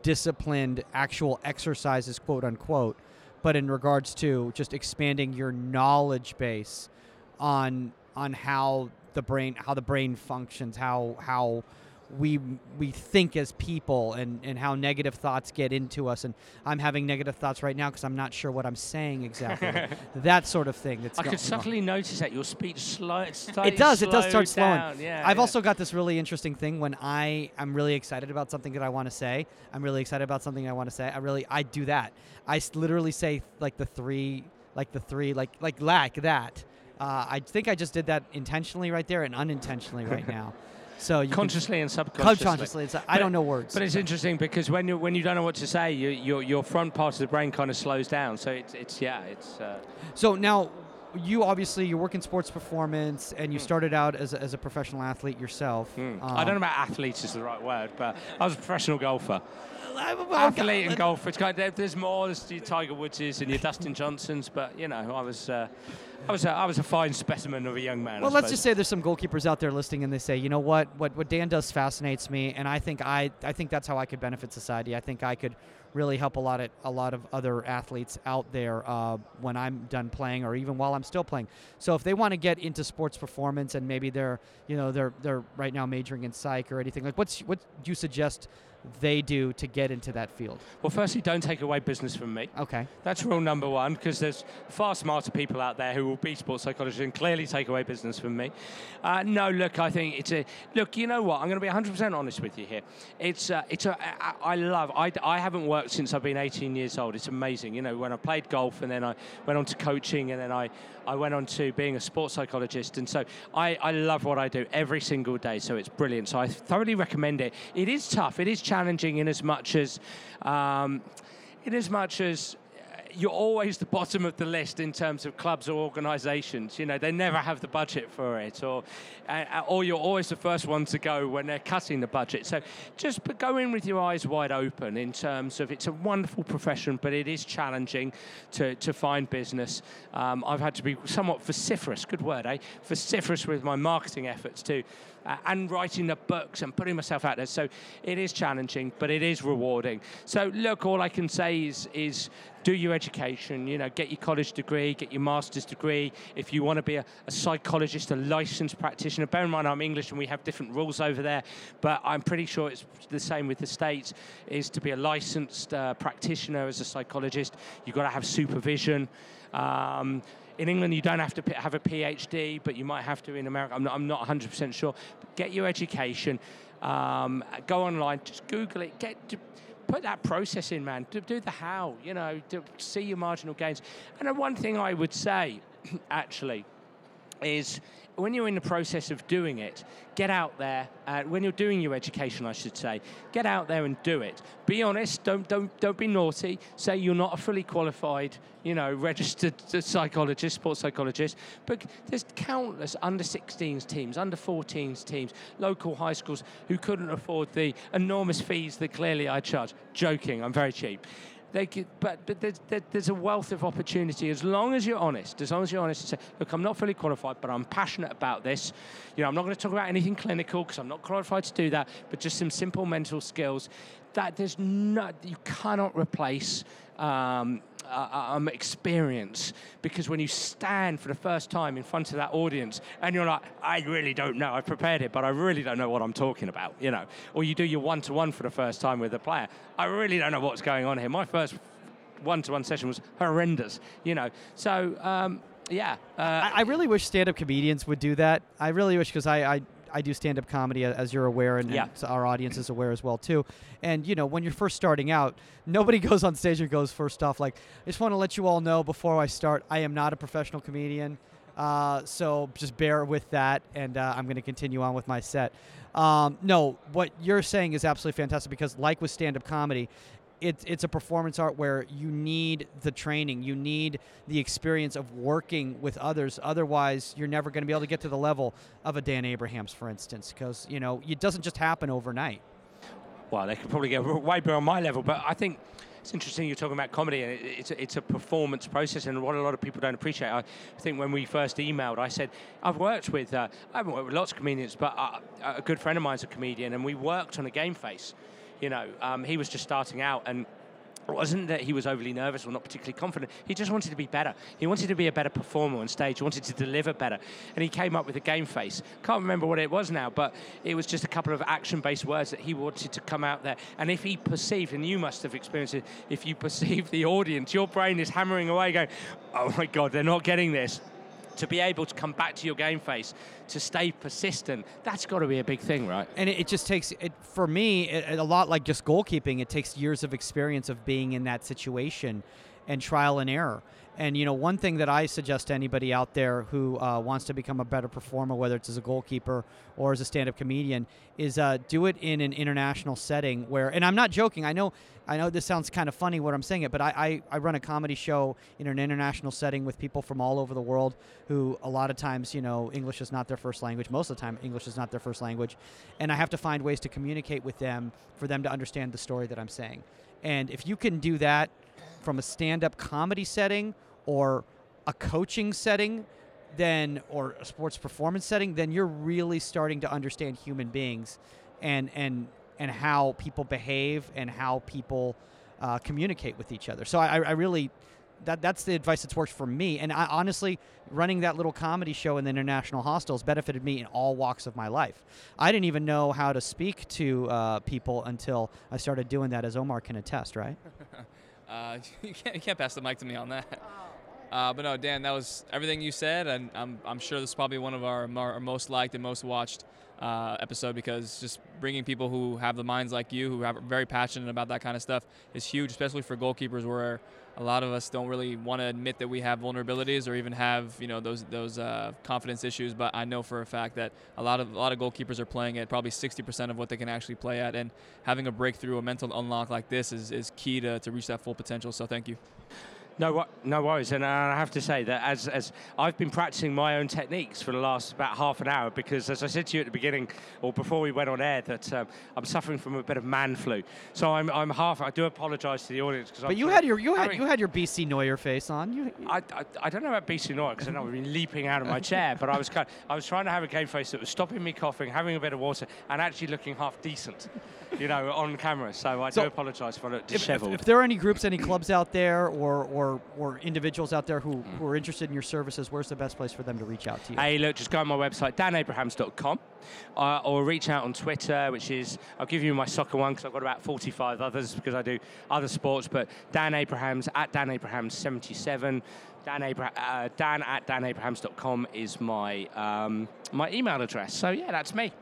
disciplined actual exercises, quote unquote, but in regards to just expanding your knowledge base on on how the brain how the brain functions, how how we we think as people and, and how negative thoughts get into us. And I'm having negative thoughts right now because I'm not sure what I'm saying exactly [laughs] that sort of thing that's I could subtly on. notice that your speech slow it does it does start slowing down. Yeah, I've yeah. also got this really interesting thing when I am really excited about something that I want to say. I'm really excited about something I want to say. I really I do that. I literally say like the three like the three like like like that. Uh, I think I just did that intentionally right there and unintentionally right [laughs] now so you can- consciously and subconsciously. subconsciously. It's, I don't know words. But it's interesting because when you when you don't know what to say, you, your your front part of the brain kind of slows down. So it's it's yeah, it's. Uh, so now, you obviously you work in sports performance, and you Hmm. started out as a, as a professional athlete yourself. I Um, don't know about athlete is the right word, but I was a professional golfer. I- Athlete and golfer. It's kind of, there's more. There's your Tiger Woodses and your Dustin Johnsons, but you know, I was. Uh, I was, a, I was a fine specimen of a young man. Well, let's just say there's some goalkeepers out there listening, and they say, you know what, what what Dan does fascinates me, and I think I I think that's how I could benefit society. I think I could really help a lot of a lot of other athletes out there uh, when I'm done playing, or even while I'm still playing. So if they want to get into sports performance, and maybe they're you know they're they're right now majoring in psych or anything like, what's what do you suggest they do to get into that field? Well, firstly, don't take away business from me. Okay. That's rule number one, because there's far smarter people out there who will be sports psychologists and clearly take away business from me. Uh, no, look, I think it's a look. You know what? I'm going to be 100% honest with you here. It's uh, it's a I, I love. I, I haven't worked since I've been 18 years old. It's amazing. You know, when I played golf and then I went on to coaching and then I I went on to being a sports psychologist. And so I I love what I do every single day. So it's brilliant. So I thoroughly recommend it. It is tough. It is challenging in as much as. Um, in as much as uh, you're always the bottom of the list in terms of clubs or organisations. You know, they never have the budget for it, or uh, or you're always the first one to go when they're cutting the budget. So just go in with your eyes wide open in terms of it's a wonderful profession, but it is challenging to, to find business. Um, I've had to be somewhat vociferous, good word, eh? Vociferous with my marketing efforts to uh, and writing the books and putting myself out there. So it is challenging, but it is rewarding. So look, all I can say is is do your education, you know, get your college degree, get your master's degree. If you want to be a, a, psychologist, a licensed practitioner, bear in mind I'm English and we have different rules over there, but I'm pretty sure it's the same with the States, is to be a licensed uh, practitioner as a psychologist, you've got to have supervision. Um, in England, you don't have to have a PhD, but you might have to in America. I'm not, I'm not 100% sure. Get your education. Um, go online, just Google it. Get put that process in, man. Do, do the how, you know, to see your marginal gains. And one thing I would say, [clears throat] actually, is when you're in the process of doing it, get out there. Uh, when you're doing your education, I should say, get out there and do it. Be honest. Don't don't don't be naughty. Say you're not a fully qualified, you know, registered psychologist, sports psychologist. But there's countless under 16s teams, under 14s teams, local high schools who couldn't afford the enormous fees that clearly I charge. Joking. I'm very cheap. They could, but but there's, there's a wealth of opportunity as long as you're honest. As long as you're honest and say, look, I'm not fully qualified, but I'm passionate about this. You know, I'm not going to talk about anything clinical because I'm not qualified to do that. But just some simple mental skills that there's not you cannot replace. Um, uh, um, experience because when you stand for the first time in front of that audience and you're like, I really don't know, I've prepared it, but I really don't know what I'm talking about, you know, or you do your one to one for the first time with a player, I really don't know what's going on here. My first one to one session was horrendous, you know, so. Um, yeah, uh, I, I, really wish stand-up comedians would do that. I really wish because I, I I do stand up comedy, as you're aware, and, yeah. and, our audience is aware as well too. And you know, when you're first starting out, nobody [laughs] goes on stage and goes first off like, "I just want to let you all know before I start, I am not a professional comedian." Uh, so just bear with that, and uh, I'm going to continue on with my set. Um, no, what you're saying is absolutely fantastic because, like with stand-up comedy, it's it's a performance art where you need the training, you need the experience of working with others. Otherwise, you're never going to be able to get to the level of a Dan Abrahams, for instance, because you know it doesn't just happen overnight. Well, they could probably get way beyond my level, but I think it's interesting you're talking about comedy and it's a, it's a performance process and what a lot of people don't appreciate I think when we first emailed I said I've worked with uh, I haven't worked with lots of comedians but uh, a good friend of mine is a comedian and we worked on a game face you know, um, he was just starting out and it wasn't that he was overly nervous or not particularly confident. He just wanted to be better. He wanted to be a better performer on stage. He wanted to deliver better. And he came up with a game face. Can't remember what it was now, but it was just a couple of action based words that he wanted to come out there. And if he perceived, and you must have experienced it, if you perceive the audience, your brain is hammering away going, oh my God, they're not getting this to be able to come back to your game face, to stay persistent, that's got to be a big thing, right? And it, it just takes it for me it, a lot like just goalkeeping. It takes years of experience of being in that situation and trial and error. And you know, one thing that I suggest to anybody out there who uh, wants to become a better performer, whether it's as a goalkeeper or as a stand-up comedian, is uh, do it in an international setting where. And I'm not joking. I know, I know this sounds kind of funny what I'm saying it, but I, I, I run a comedy show in an international setting with people from all over the world who a lot of times, you know, English is not their first language. Most of the time, English is not their first language, and I have to find ways to communicate with them for them to understand the story that I'm saying. And if you can do that from a stand-up comedy setting or a coaching setting then or a sports performance setting then you're really starting to understand human beings and and and how people behave and how people uh, communicate with each other so I, I really that that's the advice that's worked for me. And I honestly, running that little comedy show in the international hostels benefited me in all walks of my life. I didn't even know how to speak to uh, people until I started doing that, as Omar can attest, right? [laughs] Uh, [laughs] you, can't, you can't pass the mic to me on that. Uh, but no, Dan, that was everything you said, and I'm, I'm sure this is probably one of our, our most liked and most watched uh, episode because just bringing people who have the minds like you, who are very passionate about that kind of stuff, is huge, especially for goalkeepers where a lot of us don't really want to admit that we have vulnerabilities or even have you know those those uh, confidence issues. But I know for a fact that a lot of a lot of goalkeepers are playing at probably 60% of what they can actually play at, and having a breakthrough, a mental unlock like this is, is key to, to reach that full potential. So thank you. No, no worries. And I have to say that as, as I've been practicing my own techniques for the last about half an hour, because as I said to you at the beginning, or before we went on air, that um, I'm suffering from a bit of man flu. So I'm, I'm half. I do apologise to the audience because. But you had your you had you had your BC Neuer face on. You, I, I, I don't know about BC Neuer because I know I've been leaping out of my chair, but I was kind I was trying to have a game face that was stopping me coughing, having a bit of water, and actually looking half decent, you know, on camera. So I So, do apologise for it if, if, dishevelled. if there are any groups, any clubs out there, or or or individuals out there who, who are interested in your services, where's the best place for them to reach out to you? Hey, look, just go on my website, danabrahams.com, uh, or reach out on Twitter, which is, I'll give you my soccer one because I've got about 45 others because I do other sports, but Dan Abrahams at Dan Abrahams77. Dan, Abra- uh, Dan at danabrahams.com is my um, my email address. So yeah, that's me.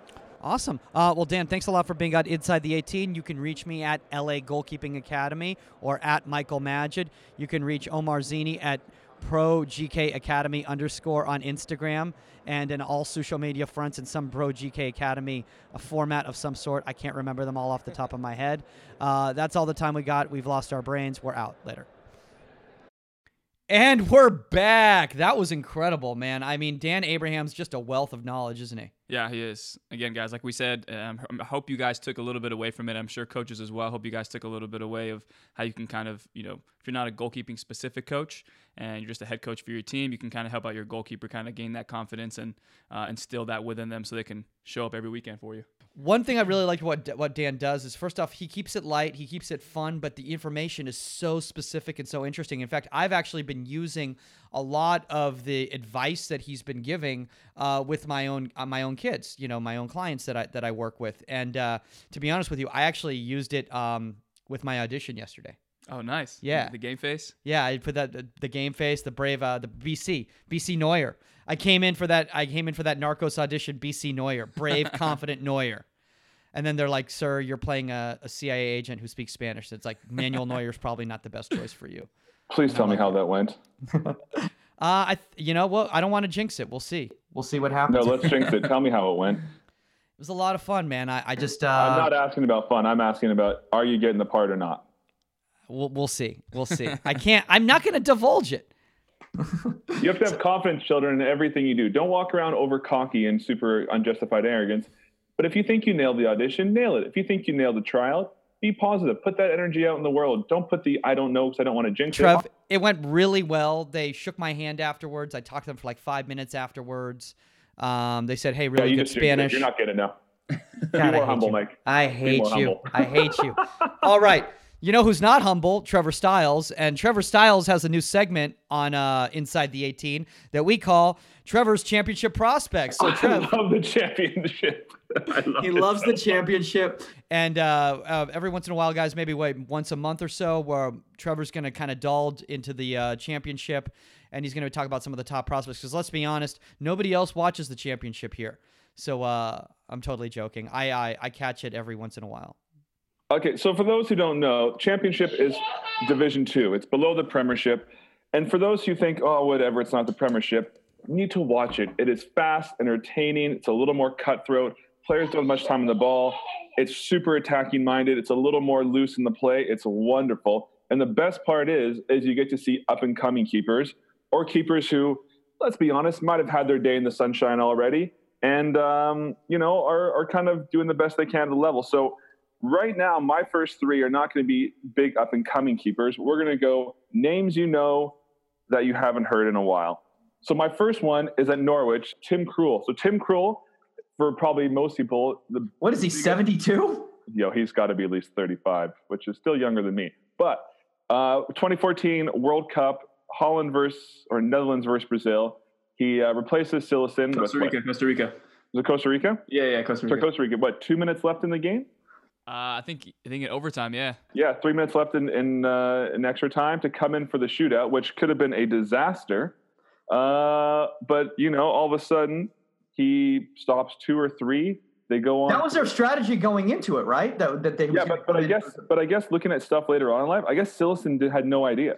Awesome. Uh, well, Dan, thanks a lot for being on Inside the 18. You can reach me at LA Goalkeeping Academy or at Michael Majid. You can reach Omar Zini at Pro GK Academy underscore on Instagram and in all social media fronts in some Pro GK Academy a format of some sort. I can't remember them all off the top of my head. Uh, that's all the time we got. We've lost our brains. We're out. Later. And we're back. That was incredible, man. I mean, Dan Abraham's just a wealth of knowledge, isn't he? Yeah, he is. Again, guys, like we said, um, I hope you guys took a little bit away from it. I'm sure coaches as well. Hope you guys took a little bit away of how you can kind of, you know, if you're not a goalkeeping specific coach and you're just a head coach for your team, you can kind of help out your goalkeeper kind of gain that confidence and uh, instill that within them so they can show up every weekend for you. One thing I really liked what what Dan does is first off he keeps it light, he keeps it fun, but the information is so specific and so interesting. In fact, I've actually been using a lot of the advice that he's been giving uh, with my own uh, my own kids, you know, my own clients that I that I work with. And uh, to be honest with you, I actually used it um, with my audition yesterday. Oh, nice. Yeah. The game face. Yeah, I put that the, the game face, the brave, uh, the BC, BC Neuer. I came in for that. I came in for that Narcos audition. BC Neuer, brave, [laughs] confident Neuer. And then they're like, "Sir, you're playing a, a CIA agent who speaks Spanish." It's like Manuel Neuer's probably not the best choice for you. Please tell me how that went. [laughs] Uh, I, th- you know, well, I don't want to jinx it. We'll see. We'll see what happens. No, let's jinx it. Tell me how it went. [laughs] It was a lot of fun, man. I, I just, uh, I'm not asking about fun. I'm asking about are you getting the part or not? we'll, we'll see. We'll see. I can't. I'm not going to divulge it. You have to have confidence, children, in everything you do. Don't walk around over cocky and super unjustified arrogance. But if you think you nailed the audition, nail it. If you think you nailed the trial, be positive. Put that energy out in the world. Don't put the I don't know because I don't want to jinx Trev, it. it went really well. They shook my hand afterwards. I talked to them for like five minutes afterwards. Um, they said, "Hey, really you good. Spanish." You're not getting it now. [laughs] God, Be more humble, you. Mike. I hate you. humble. I hate you. All right. You know who's not humble? Trevor Styles. And Trevor Styles has a new segment on uh, Inside the 18 that we call Trevor's Championship Prospects. So, Trev, I love the championship. [laughs] Love he loves so the much. championship. And uh, uh, every once in a while, guys, maybe wait once a month or so, where Trevor's going to kind of dulled into the uh, championship, and he's going to talk about some of the top prospects. Because let's be honest, nobody else watches the championship here. So uh, I'm totally joking. I, I I catch it every once in a while. Okay, so for those who don't know, championship is Division Two. It's below the Premiership, and for those who think, oh, whatever, it's not the Premiership, you need to watch it. It is fast, entertaining. It's a little more cutthroat. Players don't have much time on the ball. It's super attacking minded. It's a little more loose in the play. It's wonderful. And the best part is, is you get to see up and coming keepers or keepers who, let's be honest, might have had their day in the sunshine already, and um, you know are are kind of doing the best they can at the level. So right now, my first three are not going to be big up and coming keepers. We're going to go names you know that you haven't heard in a while. So my first one is at Norwich, Tim Krul. So Tim Krul, for probably most people, the What is he, 72? Yo, he's got to be at least 35, which is still younger than me. But uh, 2014 World Cup, Holland versus or Netherlands versus Brazil. He uh, replaces Cillessen. Costa Rica, what? Costa Rica. Was it Costa Rica? Yeah, yeah, Costa So Rica. Costa Rica. What? Two minutes left in the game? Uh, I think I think in overtime, yeah. Yeah, three minutes left in in, uh, in extra time to come in for the shootout, which could have been a disaster. Uh, but you know, all of a sudden he stops two or three. They go on. That was their strategy going into it, right? That, that they yeah, but, but I guess but I guess looking at stuff later on in life, I guess Cillessen did, had no idea.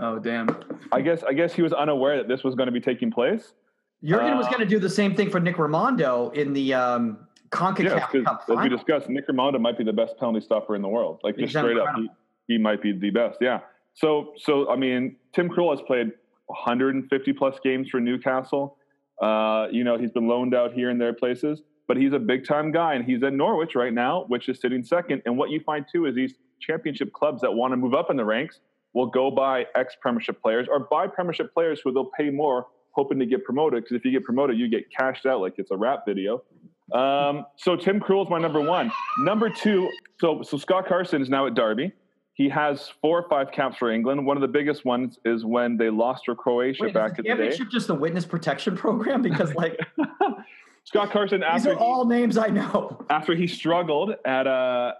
Oh, damn. I guess I guess he was unaware that this was going to be taking place. Jurgen was uh, going to do the same thing for Nick Rimando in the um, CONCACAF Yeah, Cup as we discussed, Nick Rimando might be the best penalty stopper in the world. Like just straight up, he, he might be the best. Yeah. So, so I mean, Tim Krul has played 150 plus games for Newcastle. Uh, you know, he's been loaned out here and there places, but he's a big time guy, and he's at Norwich right now, which is sitting second. And what you find too is these championship clubs that want to move up in the ranks will go buy ex Premiership players or buy Premiership players who they'll pay more, hoping to get promoted. Because if you get promoted, you get cashed out like it's a rap video. Um, so Tim Krul is my number one. Number two, so so Scott Carson is now at Derby. He has four or five caps for England. One of the biggest ones is when they lost to Croatia Wait, back in the day. championship just the witness protection program? Because [laughs] like Scott Carson these are all names I know. after he struggled at uh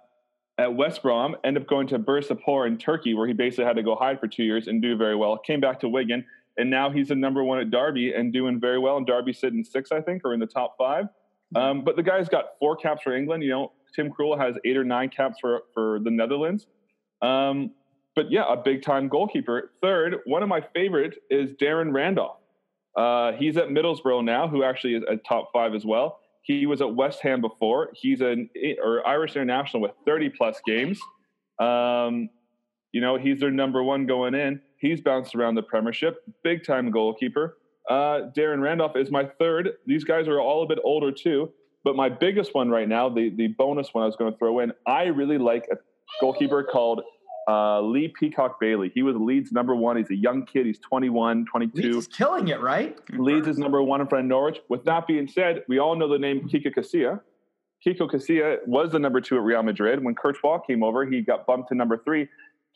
at West Brom, ended up going to Bursaspor in Turkey, where he basically had to go hide for two years and do very well. Came back to Wigan, and now he's the number one at Derby and doing very well. And Derby sitting six, I think, or in the top five. Um, but the guy's got four caps for England. You know, Tim Krul has eight or nine caps for for the Netherlands. Um, but yeah, a big time goalkeeper. Third, one of my favorite is Darren Randolph. Uh, he's at Middlesbrough now, who actually is a top five as well. He was at West Ham before. He's an or Irish international with 30 plus games. Um, you know, he's their number one going in. He's bounced around the Premiership, big time goalkeeper. Uh, Darren Randolph is my third. These guys are all a bit older too, but my biggest one right now, the the bonus one I was going to throw in, I really like a goalkeeper called uh, Lee Peacock Bailey. He was Leeds number one. He's a young kid. He's 21, 22. Leeds is killing it, right? Leeds is number one in front of Norwich. With that being said, we all know the name Kiko Casilla. Kiko Casilla was the number two at Real Madrid. When Courtois came over, he got bumped to number three.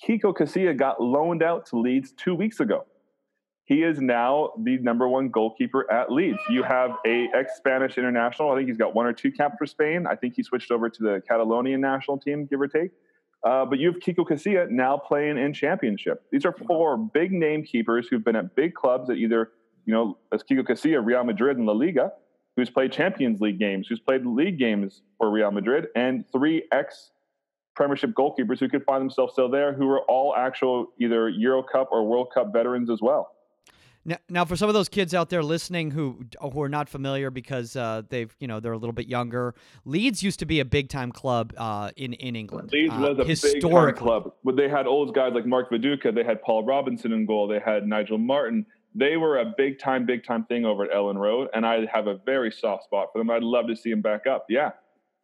Kiko Casilla got loaned out to Leeds two weeks ago. He is now the number one goalkeeper at Leeds. You have a ex-Spanish international. I think he's got one or two caps for Spain. I think he switched over to the Catalonian national team, give or take. Uh, but you have Kiko Casilla now playing in championship. These are four big name keepers who've been at big clubs at either, you know, as Kiko Casilla, Real Madrid and La Liga, who's played Champions League games, who's played league games for Real Madrid, and three ex Premiership goalkeepers who could find themselves still there, who are all actual either Euro Cup or World Cup veterans as well. Now, now, for some of those kids out there listening who who are not familiar because uh, they've you know they're a little bit younger, Leeds used to be a big time club uh, in in England. Leeds uh, was a historic club. But they had old guys like Mark Viduka, they had Paul Robinson in goal, they had Nigel Martyn. They were a big time, big time thing over at Elland Road, and I have a very soft spot for them. I'd love to see them back up. Yeah,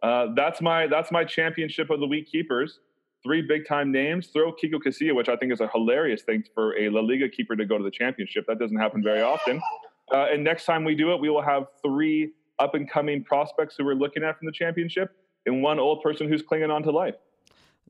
uh, that's my that's my championship of the week keepers. Three big time names. Throw Kiko Casilla, which I think is a hilarious thing for a La Liga keeper to go to the championship. That doesn't happen very often. Uh, and next time we do it, we will have three up and coming prospects who we're looking at from the championship, and one old person who's clinging on to life.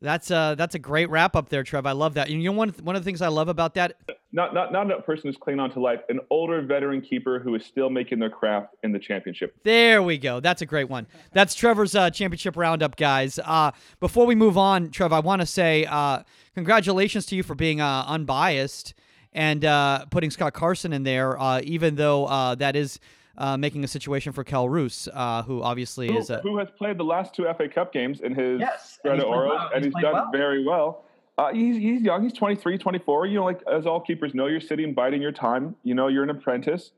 That's uh that's a great wrap up there, Trev. I love that. And you know one one of the things I love about that Not not not a person who's clinging on to life, an older veteran keeper who is still making their craft in the championship. There we go. That's a great one. That's Trevor's uh, championship roundup, guys. Uh, before we move on, Trev, I want to say uh, congratulations to you for being uh, unbiased and uh, putting Scott Carson in there, uh, even though uh, that is uh, making a situation for Kelle Roos, uh, who obviously Who, is a. who has played the last two FA Cup games in his Yes, and he's played Oro, well. and He's he's done well. very well. Uh, he's, he's young. He's 23, 24. You know, like as all keepers know, you're sitting biding your time. You know, you're an apprentice,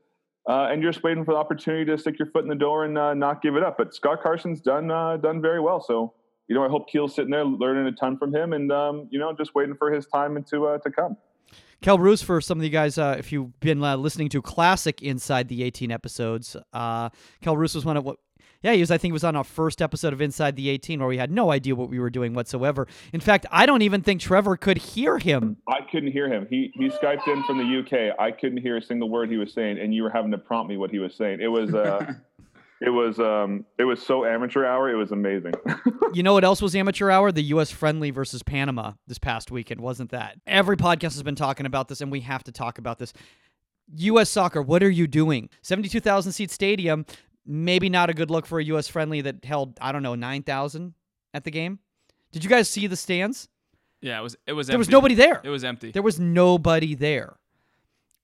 uh, and you're just waiting for the opportunity to stick your foot in the door and uh, not give it up. But Scott Carson's done uh, done very well. So, you know, I hope Keel's sitting there learning a ton from him, and um, you know, just waiting for his time to uh, to come. Kelle Roos, for some of you guys, uh, if you've been uh, listening to classic Inside the 18 episodes, uh, Kelle Roos was one of what. Yeah, he was. I think he was on our first episode of Inside the 18, where we had no idea what we were doing whatsoever. In fact, I don't even think Trevor could hear him. I couldn't hear him. He he skyped in from the UK. I couldn't hear a single word he was saying, and you were having to prompt me what he was saying. It was uh, [laughs] it was um, it was so amateur hour. It was amazing. [laughs] You know what else was amateur hour? The U.S. friendly versus Panama this past weekend, wasn't that? Every podcast has been talking about this, and we have to talk about this. U.S. soccer, what are you doing? 72,000 seat stadium, maybe not a good look for a U.S. friendly that held, I don't know, 9,000 at the game. Did you guys see the stands? Yeah, it was it was There was nobody there. It was empty. There was nobody there.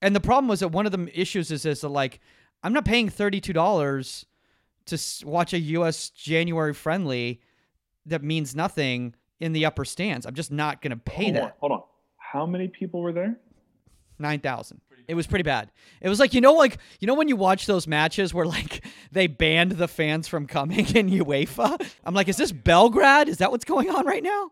And the problem was that one of the issues is, is that, like, I'm not paying $32 to watch a U.S. January friendly that means nothing in the upper stands. I'm just not going to pay hold that. on, hold on. How many people were there? 9,000. It was pretty bad. It was like, you know, like, you know, when you watch those matches where, like, [laughs] they banned the fans from coming in UEFA? I'm like, is this Belgrade? Is that what's going on right now?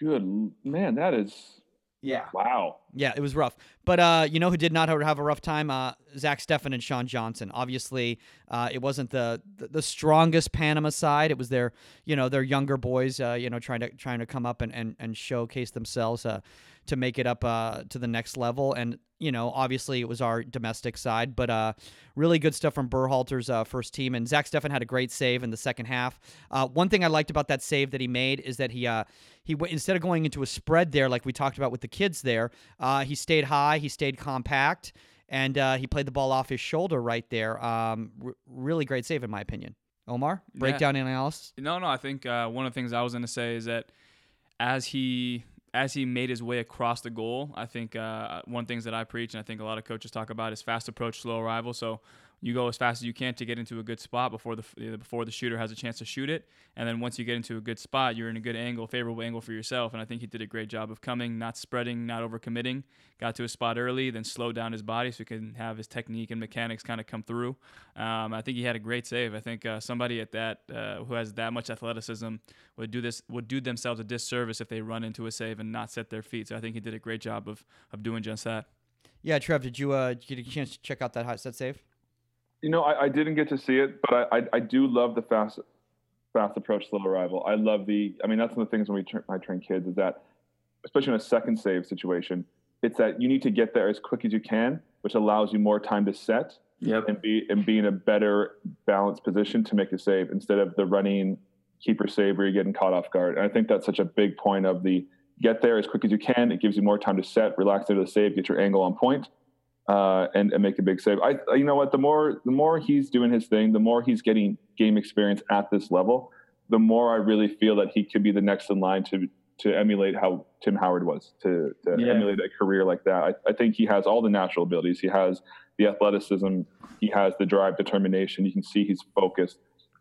Good man, that is Yeah. Wow. Yeah, it was rough. But uh, you know who did not have a rough time? Uh, Zach Steffen and Sean Johnson. Obviously, uh, it wasn't the, the the strongest Panama side. It was their you know their younger boys. Uh, you know trying to trying to come up and and, and showcase themselves. Uh, to make it up uh, to the next level. And you know, obviously, it was our domestic side, but uh, really good stuff from Berhalter's uh, first team. And Zach Steffen had a great save in the second half. Uh, one thing I liked about that save that he made is that he uh, he went instead of going into a spread there, like we talked about with the kids there, uh, he stayed high, he stayed compact. And uh, he played the ball off his shoulder right there. Um, r- really great save, in my opinion. Omar, breakdown and analysis. No, no. I think uh, one of the things I was going to say is that as he as he made his way across the goal, I think uh, one of the things that I preach and I think a lot of coaches talk about is fast approach, slow arrival. So you go as fast as you can to get into a good spot before the before the shooter has a chance to shoot it, and then once you get into a good spot, you're in a good angle, favorable angle for yourself. And I think he did a great job of coming, not spreading, not overcommitting. Got to a spot early, then slowed down his body so he can have his technique and mechanics kind of come through. Um, I think he had a great save. I think uh, somebody at that uh, who has that much athleticism would do this would do themselves a disservice if they run into a save and not set their feet. So I think he did a great job of of doing just that. Yeah, Trev, did you uh, get a chance to check out that hot set save? You know, I, I didn't get to see it, but I, I, I do love the fast fast approach slow arrival. I love the. I mean, that's one of the things when we tra- I train kids is that, especially in a second save situation, it's that you need to get there as quick as you can, which allows you more time to set Yep. and be and be in a better balanced position to make a save instead of the running keeper save where you're getting caught off guard. And I think that's such a big point of the get there as quick as you can. It gives you more time to set, relax into the save, get your angle on point, uh, and, and make a big save. I, you know what, the more the more he's doing his thing, the more he's getting game experience at this level, the more I really feel that he could be the next in line to to emulate how Tim Howard was, to, to Yeah. emulate a career like that. I, I think he has all the natural abilities. He has the athleticism, he has the drive, determination. You can see he's focused,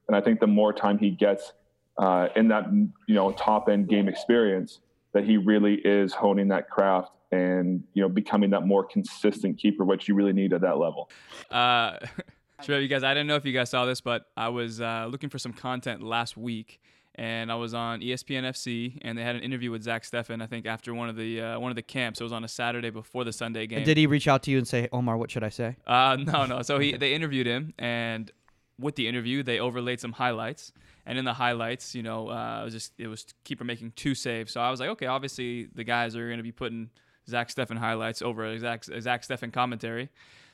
and I think the more time he gets uh, in that you know top end game experience, that he really is honing that craft and you know becoming that more consistent keeper, which you really need at that level. Uh, [laughs] sure, you guys. I didn't know if you guys saw this, but I was uh, looking for some content last week, and I was on ESPN FC, and they had an interview with Zach Steffen. I think after one of the uh, one of the camps. It was on a Saturday before the Sunday game. And did he reach out to you and say, Omar, what should I say? Uh, no, no. So he they interviewed him, and with the interview, they overlaid some highlights. And in the highlights, you know, uh, it was just it was keeper making two saves. So I was like, okay, obviously the guys are going to be putting Zach Steffen highlights over Zach Zach Steffen commentary.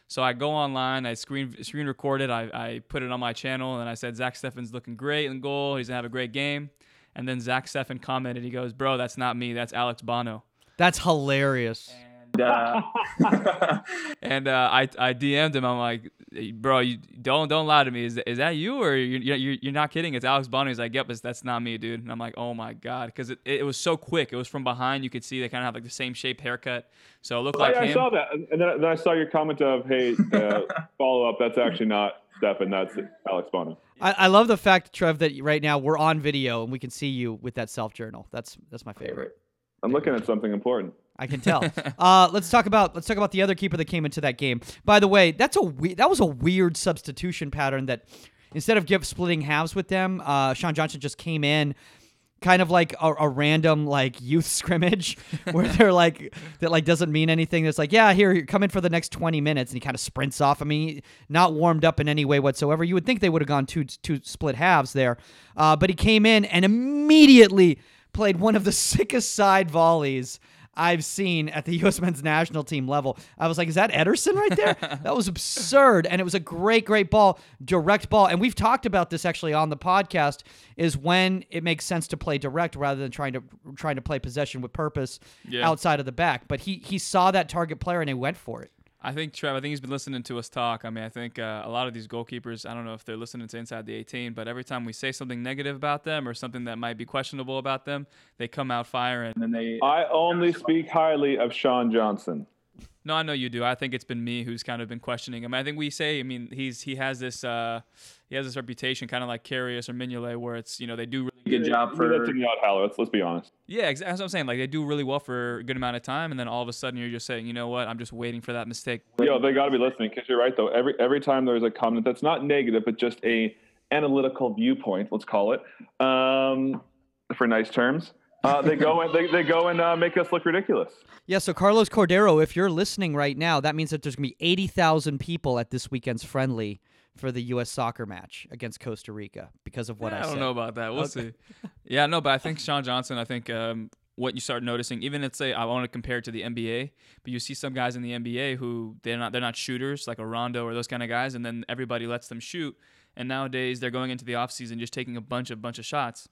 So I go online, I screen screen recorded, I, I put it on my channel, and I said Zach Steffen's looking great in goal. He's gonna have a great game. And then Zach Steffen commented, he goes, "Bro, that's not me. That's Alex Bono." That's hilarious. And Uh, [laughs] and uh, I I DM'd him. I'm like, "Hey, bro, you don't don't lie to me. Is, is that you or you're, you're you're not kidding? It's Alex Bono. He's like, yep, it's, that's not me, dude. And I'm like, oh my god, because it, it was so quick. It was from behind. You could see they kind of have like the same shape haircut. So it looked like I, I saw that, and then, then I saw your comment of, "Hey, uh, [laughs] follow up. That's actually not Steffen. That's Alex Bono." I, I love the fact, Trev, that right now we're on video and we can see you with that self journal. That's that's my favorite. I'm looking at something important. I can tell. [laughs] uh, let's talk about let's talk about the other keeper that came into that game. By the way, that's a we- that was a weird substitution pattern that instead of give splitting halves with them, uh, Sean Johnson just came in. Kind of like a, a random like youth [laughs] scrimmage where they're like that like doesn't mean anything. It's like yeah here come in for the next twenty minutes and he kind of sprints off. I mean not warmed up in any way whatsoever. You would think they would have gone two two split halves there, uh, but he came in and immediately played one of the [laughs] sickest side volleys I've seen at the [laughs] U.S. men's national team level. I was like, is that Ederson right there? [laughs] that was absurd. And it was a great, great ball, direct ball. And we've talked about this actually on the podcast is when it makes sense to play direct rather than trying to trying to play possession with purpose Yeah. outside of the back. But he he saw that target player and he went for it. I think Trev. I think he's been listening to us talk. I mean, I think uh, a lot of these goalkeepers. I don't know if they're listening to Inside the 18, but every time we say something negative about them or something that might be questionable about them, they come out firing. and then they. I only speak highly of Sean Johnson. No, I know you do. I think it's been me who's kind of been questioning him. I think we say, I mean, he's he has this uh, he has this reputation, kind of like Karius or Mignolet, where it's you know they do really Good job Leave for. that to Nihat Haller. Let's let's be honest. Yeah, exactly. That's what I'm saying. Like they do really well for a good amount of time, and then all of a sudden you're just saying, you know what? I'm just waiting for that mistake. Yo, they got to be listening because you're right though. Every every time there's a comment that's not negative but just a analytical viewpoint, let's call it, um, for nice terms. Uh, they go and they, they go and uh, make us look ridiculous. Yeah, so Carlos Cordeiro, if you're listening right now, that means that there's going to be 80,000 people at this weekend's friendly for the U.S. soccer match against Costa Rica because of what Yeah, I, I don't said. know about that. We'll Okay. see. Yeah, no, but I think Sean Johnson. I think um, what you start noticing, even let's say I want to compare it to the NBA, but you see some guys in the NBA who they're not they're not shooters like a Rondo or those kind of guys, and then everybody lets them shoot. And nowadays they're going into the offseason just taking a bunch of bunch of shots.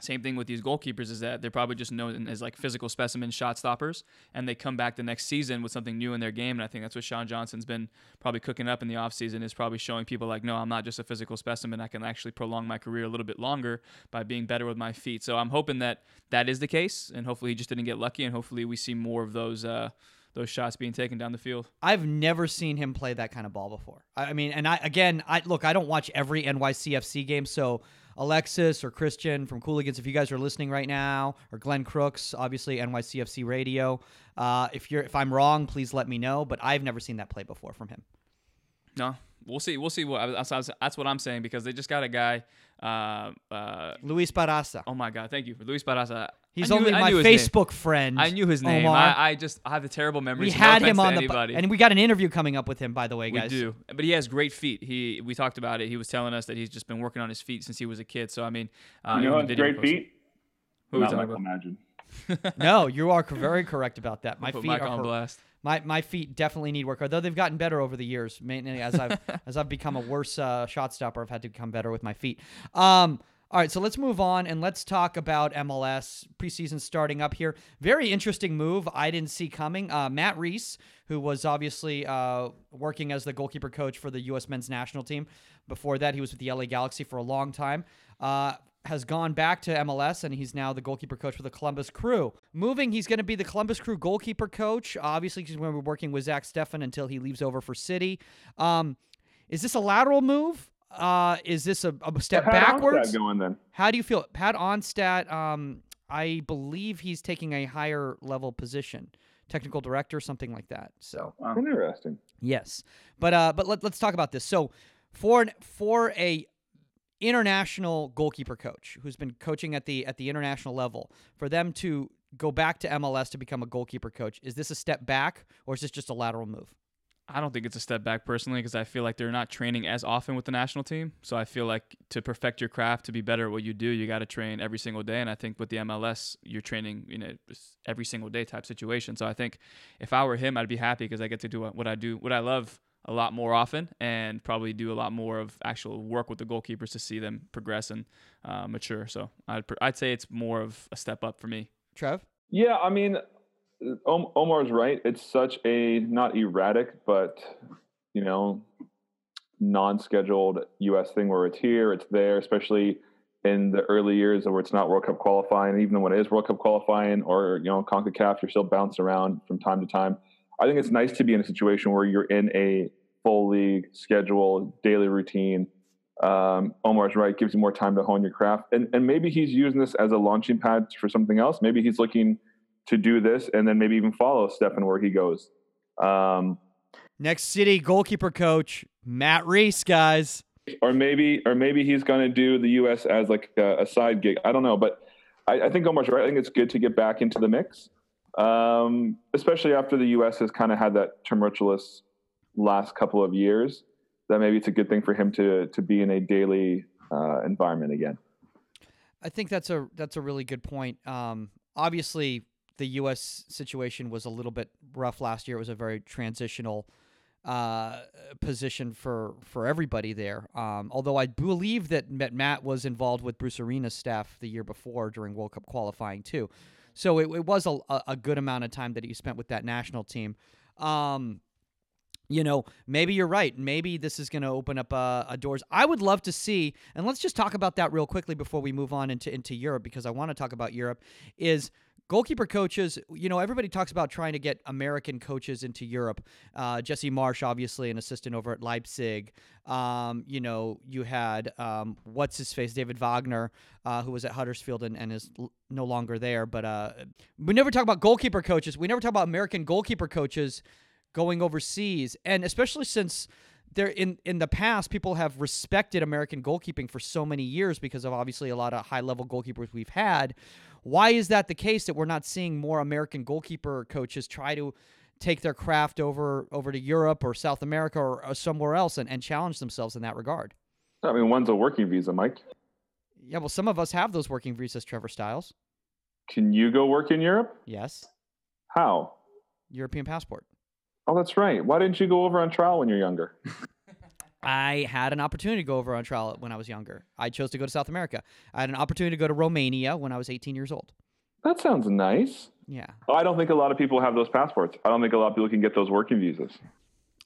Same thing with these goalkeepers is that they're probably just known as like physical specimen shot stoppers, and they come back the next season with something new in their game. And I think that's what Sean Johnson's been probably cooking up in the offseason is probably showing people like, no, I'm not just a physical specimen. I can actually prolong my career a little bit longer by being better with my feet. So I'm hoping that that is the case, and hopefully he just didn't get lucky, and hopefully we see more of those uh, those shots being taken down the field. I've never seen him play that kind of ball before. I mean, and I again, I look, I don't watch every NYCFC game, so Alexis or Christian from Cooligans, if you guys are listening right now, or Glenn Crooks, obviously NYCFC Radio. Uh, if you're if I'm wrong, please let me know. But I've never seen that play before from him. No, we'll see. We'll see what that's, that's what I'm saying because they just got a guy. Uh, uh, Luis Barraza. oh my God, thank you, for Luis Barraza. He's knew- only I my knew his name. Facebook friend. I knew his name. Omar. I, I just I have a terrible memory. we so had no him on the anybody. and we got an interview coming up with him, by the way, guys. we guys. do, but he has great feet. He we talked about it. He was telling us that he's just been working on his feet since he was a kid. So I mean, uh, You know, even the it's video great posted- feet. Who are we Not talking Michael? Imagine. [laughs] No, you are very correct about that. My Put feet Mike are on hor- blast. My my feet definitely need work, although they've gotten better over the years. Mainly as I've [laughs] as I've become a worse uh, shot stopper, I've had to become better with my feet. Um, all right, so let's move on and let's talk about MLS preseason starting up here. Very interesting move I didn't see coming. Uh, Matt Reis, who was obviously uh, working as the goalkeeper coach for the U.S. men's national team. Before that, he was with the LA Galaxy for a long time. Uh, has gone back to MLS and he's now the goalkeeper coach for the Columbus Crew. Moving, he's going to be the Columbus Crew goalkeeper coach. Obviously, he's going to be working with Zach Steffen until he leaves over for City. Um, is this a lateral move? Uh, is this a, a step How'd Onstad backwards? going then. How do you feel? Pat Onstad, um, I believe he's taking a higher level position, technical director, something like that. So Interesting. Yes, but uh, but let, let's talk about this. So, for an, for a international goalkeeper coach who's been coaching at the at the international level, for them to go back to MLS to become a goalkeeper coach, is this a step back or is this just a lateral move? I don't think it's a step back personally because I feel like they're not training as often with the national team. So I feel like to perfect your craft, to be better at what you do, you got to train every single day. And I think with the MLS, you're training you know every single day type situation. So I think if I were him, I'd be happy because I get to do what I do, what I love a lot more often, and probably do a lot more of actual work with the goalkeepers to see them progress and uh, mature. So I'd pr- I'd say it's more of a step up for me. Trev, Yeah, I mean, Om- Omar's right. It's such a not erratic, but you know, non-scheduled U.S. thing where it's here, it's there, especially in the early years where it's not World Cup qualifying. Even when it is World Cup qualifying or you know Concacaf, you're still bouncing around from time to time. I think it's nice to be in a situation where you're in a full league schedule, daily routine. Um, Omar's right; gives you more time to hone your craft, and and maybe he's using this as a launching pad for something else. Maybe he's looking to do this and then maybe even follow Steffen where he goes. Um, next City goalkeeper coach Matt Reis, guys. or maybe or maybe he's going to do the U.S. as like a, a side gig. I don't know, but I, I think Omar's right. I think it's good to get back into the mix, um, especially after the U.S. has kind of had that tumultuous last couple of years. That maybe it's a good thing for him to to be in a daily uh, environment again. I think that's a that's a really good point. Um, obviously, the U.S. situation was a little bit rough last year. It was a very transitional uh, position for for everybody there. Um, although I believe that Matt- was involved with Bruce Arena's staff the year before during World Cup qualifying too, so it, it was a, a a good amount of time that he spent with that national team. Um, you know, maybe you're right. Maybe this is going to open up uh, a doors. I would love to see, and let's just talk about that real quickly before we move on into into Europe because I want to talk about Europe. Is goalkeeper coaches? You know, everybody talks about trying to get American coaches into Europe. Uh, Jesse Marsch, obviously, an assistant over at Leipzig. Um, you know, you had um, what's his face, David Wagner, uh, who was at Huddersfield and, and is l- no longer there. But uh, we never talk about goalkeeper coaches. We never talk about American goalkeeper coaches going overseas, and especially since there in in the past people have respected American goalkeeping for so many years because of obviously a lot of high level goalkeepers we've had. Why is that the case that we're not seeing more American goalkeeper coaches try to take their craft over over to Europe or South America or, or somewhere else and, and challenge themselves in that regard? I mean, one's a working visa, Mike. Yeah, well, some of us have those working visas, Trevor Styles. Can you go work in Europe? Yes, How? European passport. Oh, that's right. Why didn't you go over on trial when you're younger? [laughs] I had an opportunity to go over on trial when I was younger. I chose to go to South America. I had an opportunity to go to Romania when I was 18 years old. That sounds nice. Yeah. I don't think a lot of people have those passports. I don't think a lot of people can get those working visas.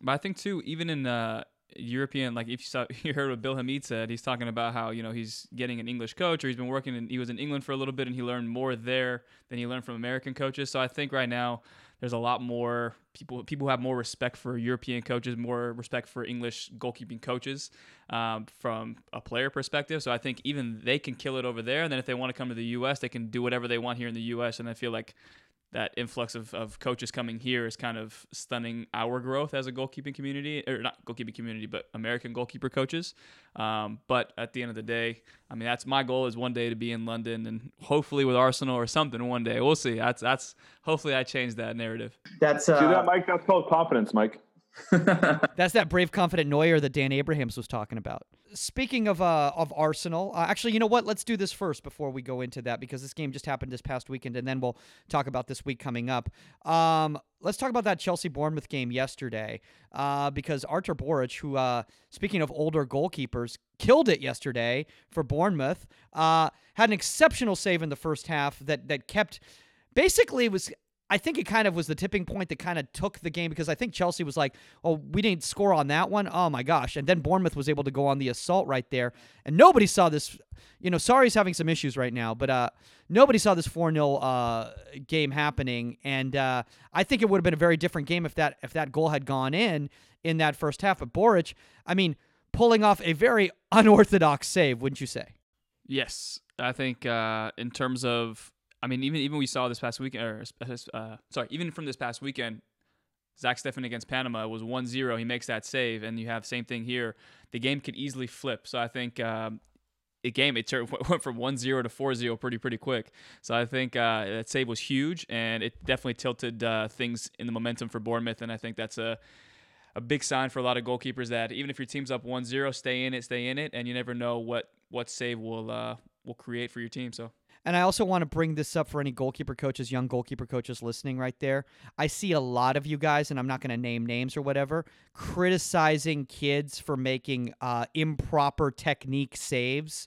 But I think too, even in uh, European, like if you saw, [laughs] you heard what Bill Hamid said, he's talking about how you know he's getting an English coach, or he's been working. and he was in England for a little bit, and he learned more there than he learned from American coaches. So I think right now there's a lot more people. People have more respect for European coaches, more respect for English goalkeeping coaches um, from a player perspective. So I think even they can kill it over there, and then if they want to come to the U.S., they can do whatever they want here in the U.S. And I feel like that influx of, of coaches coming here is kind of stunning our growth as a goalkeeping community, or not goalkeeping community, but American goalkeeper coaches. Um, but at the end of the day, I mean, that's my goal is one day to be in London and hopefully with Arsenal or something one day. We'll see. That's that's hopefully I change that narrative. That's See that, uh, Mike? That's called confidence, Mike. [laughs] That's that brave, confident Neuer that Dan Abrahams was talking about. Speaking of uh, of Arsenal, uh, actually, you know what? Let's do this first before we go into that because this game just happened this past weekend, and then we'll talk about this week coming up. Um, let's talk about that Chelsea Bournemouth game yesterday uh, because Artur Boruc, who, uh, speaking of older goalkeepers, killed it yesterday for Bournemouth. Uh, had an exceptional save in the first half that that kept basically was I think it kind of was the tipping point that kind of took the game because I think Chelsea was like, "Oh, we didn't score on that one. Oh my gosh!" And then Bournemouth was able to go on the assault right there, and nobody saw this. You know, Sarri's having some issues right now, but uh, nobody saw this four 0 uh game happening, and uh, I think it would have been a very different game if that if that goal had gone in in that first half. But Boruc, I mean, pulling off a very [laughs] unorthodox save, wouldn't you say? Yes, I think uh, in terms of, I mean, even even we saw this past weekend, or uh, sorry, even from this past weekend, Zach Steffen against Panama was 1-0. He makes that save, and you have same thing here. The game could easily flip. So I think um, the game it turned, [laughs] went from 1-0 to 4-0 pretty pretty quick. So I think uh, that save was huge, and it definitely tilted uh, things in the momentum for Bournemouth. And I think that's a a big sign for a lot of goalkeepers that even if your team's up 1-0, stay in it, stay in it, and you never know what what save will uh, will create for your team. So. And I also want to bring this up for any goalkeeper coaches, young goalkeeper coaches listening right there. I see a lot of you guys, and I'm not going to name names or whatever, criticizing kids for making uh, improper technique saves.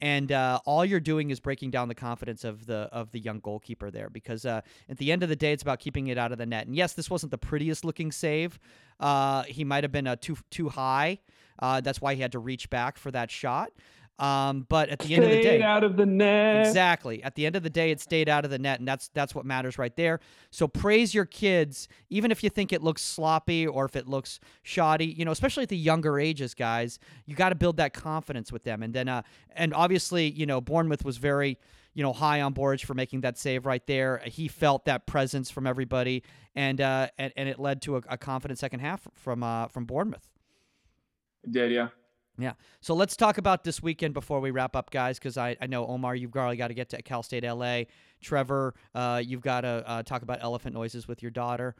And uh, all you're doing is breaking down the confidence of the of the young goalkeeper there, because uh, at the end of the day, it's about keeping it out of the net. And yes, this wasn't the prettiest looking save. Uh, he might have been uh, too too high. Uh, that's why he had to reach back for that shot. Um, but at the end of the Stayed day, out of the net. Exactly. At the end of the day, it stayed out of the net, and that's that's what matters right there. So praise your kids, even if you think it looks sloppy or if it looks shoddy. You know, especially at the younger ages, guys. You got to build that confidence with them, and then uh, and obviously, you know, Bournemouth was very. You know, high on Boruc for making that save right there. He felt that presence from everybody, and uh, and, and it led to a, a confident second half from uh, from Bournemouth. Did yeah. Yeah. So let's talk about this weekend before we wrap up, guys, because I, I know, Omar, you've probably got to get to Cal State LA. Trevor, uh, you've got to uh, talk about elephant noises with your daughter.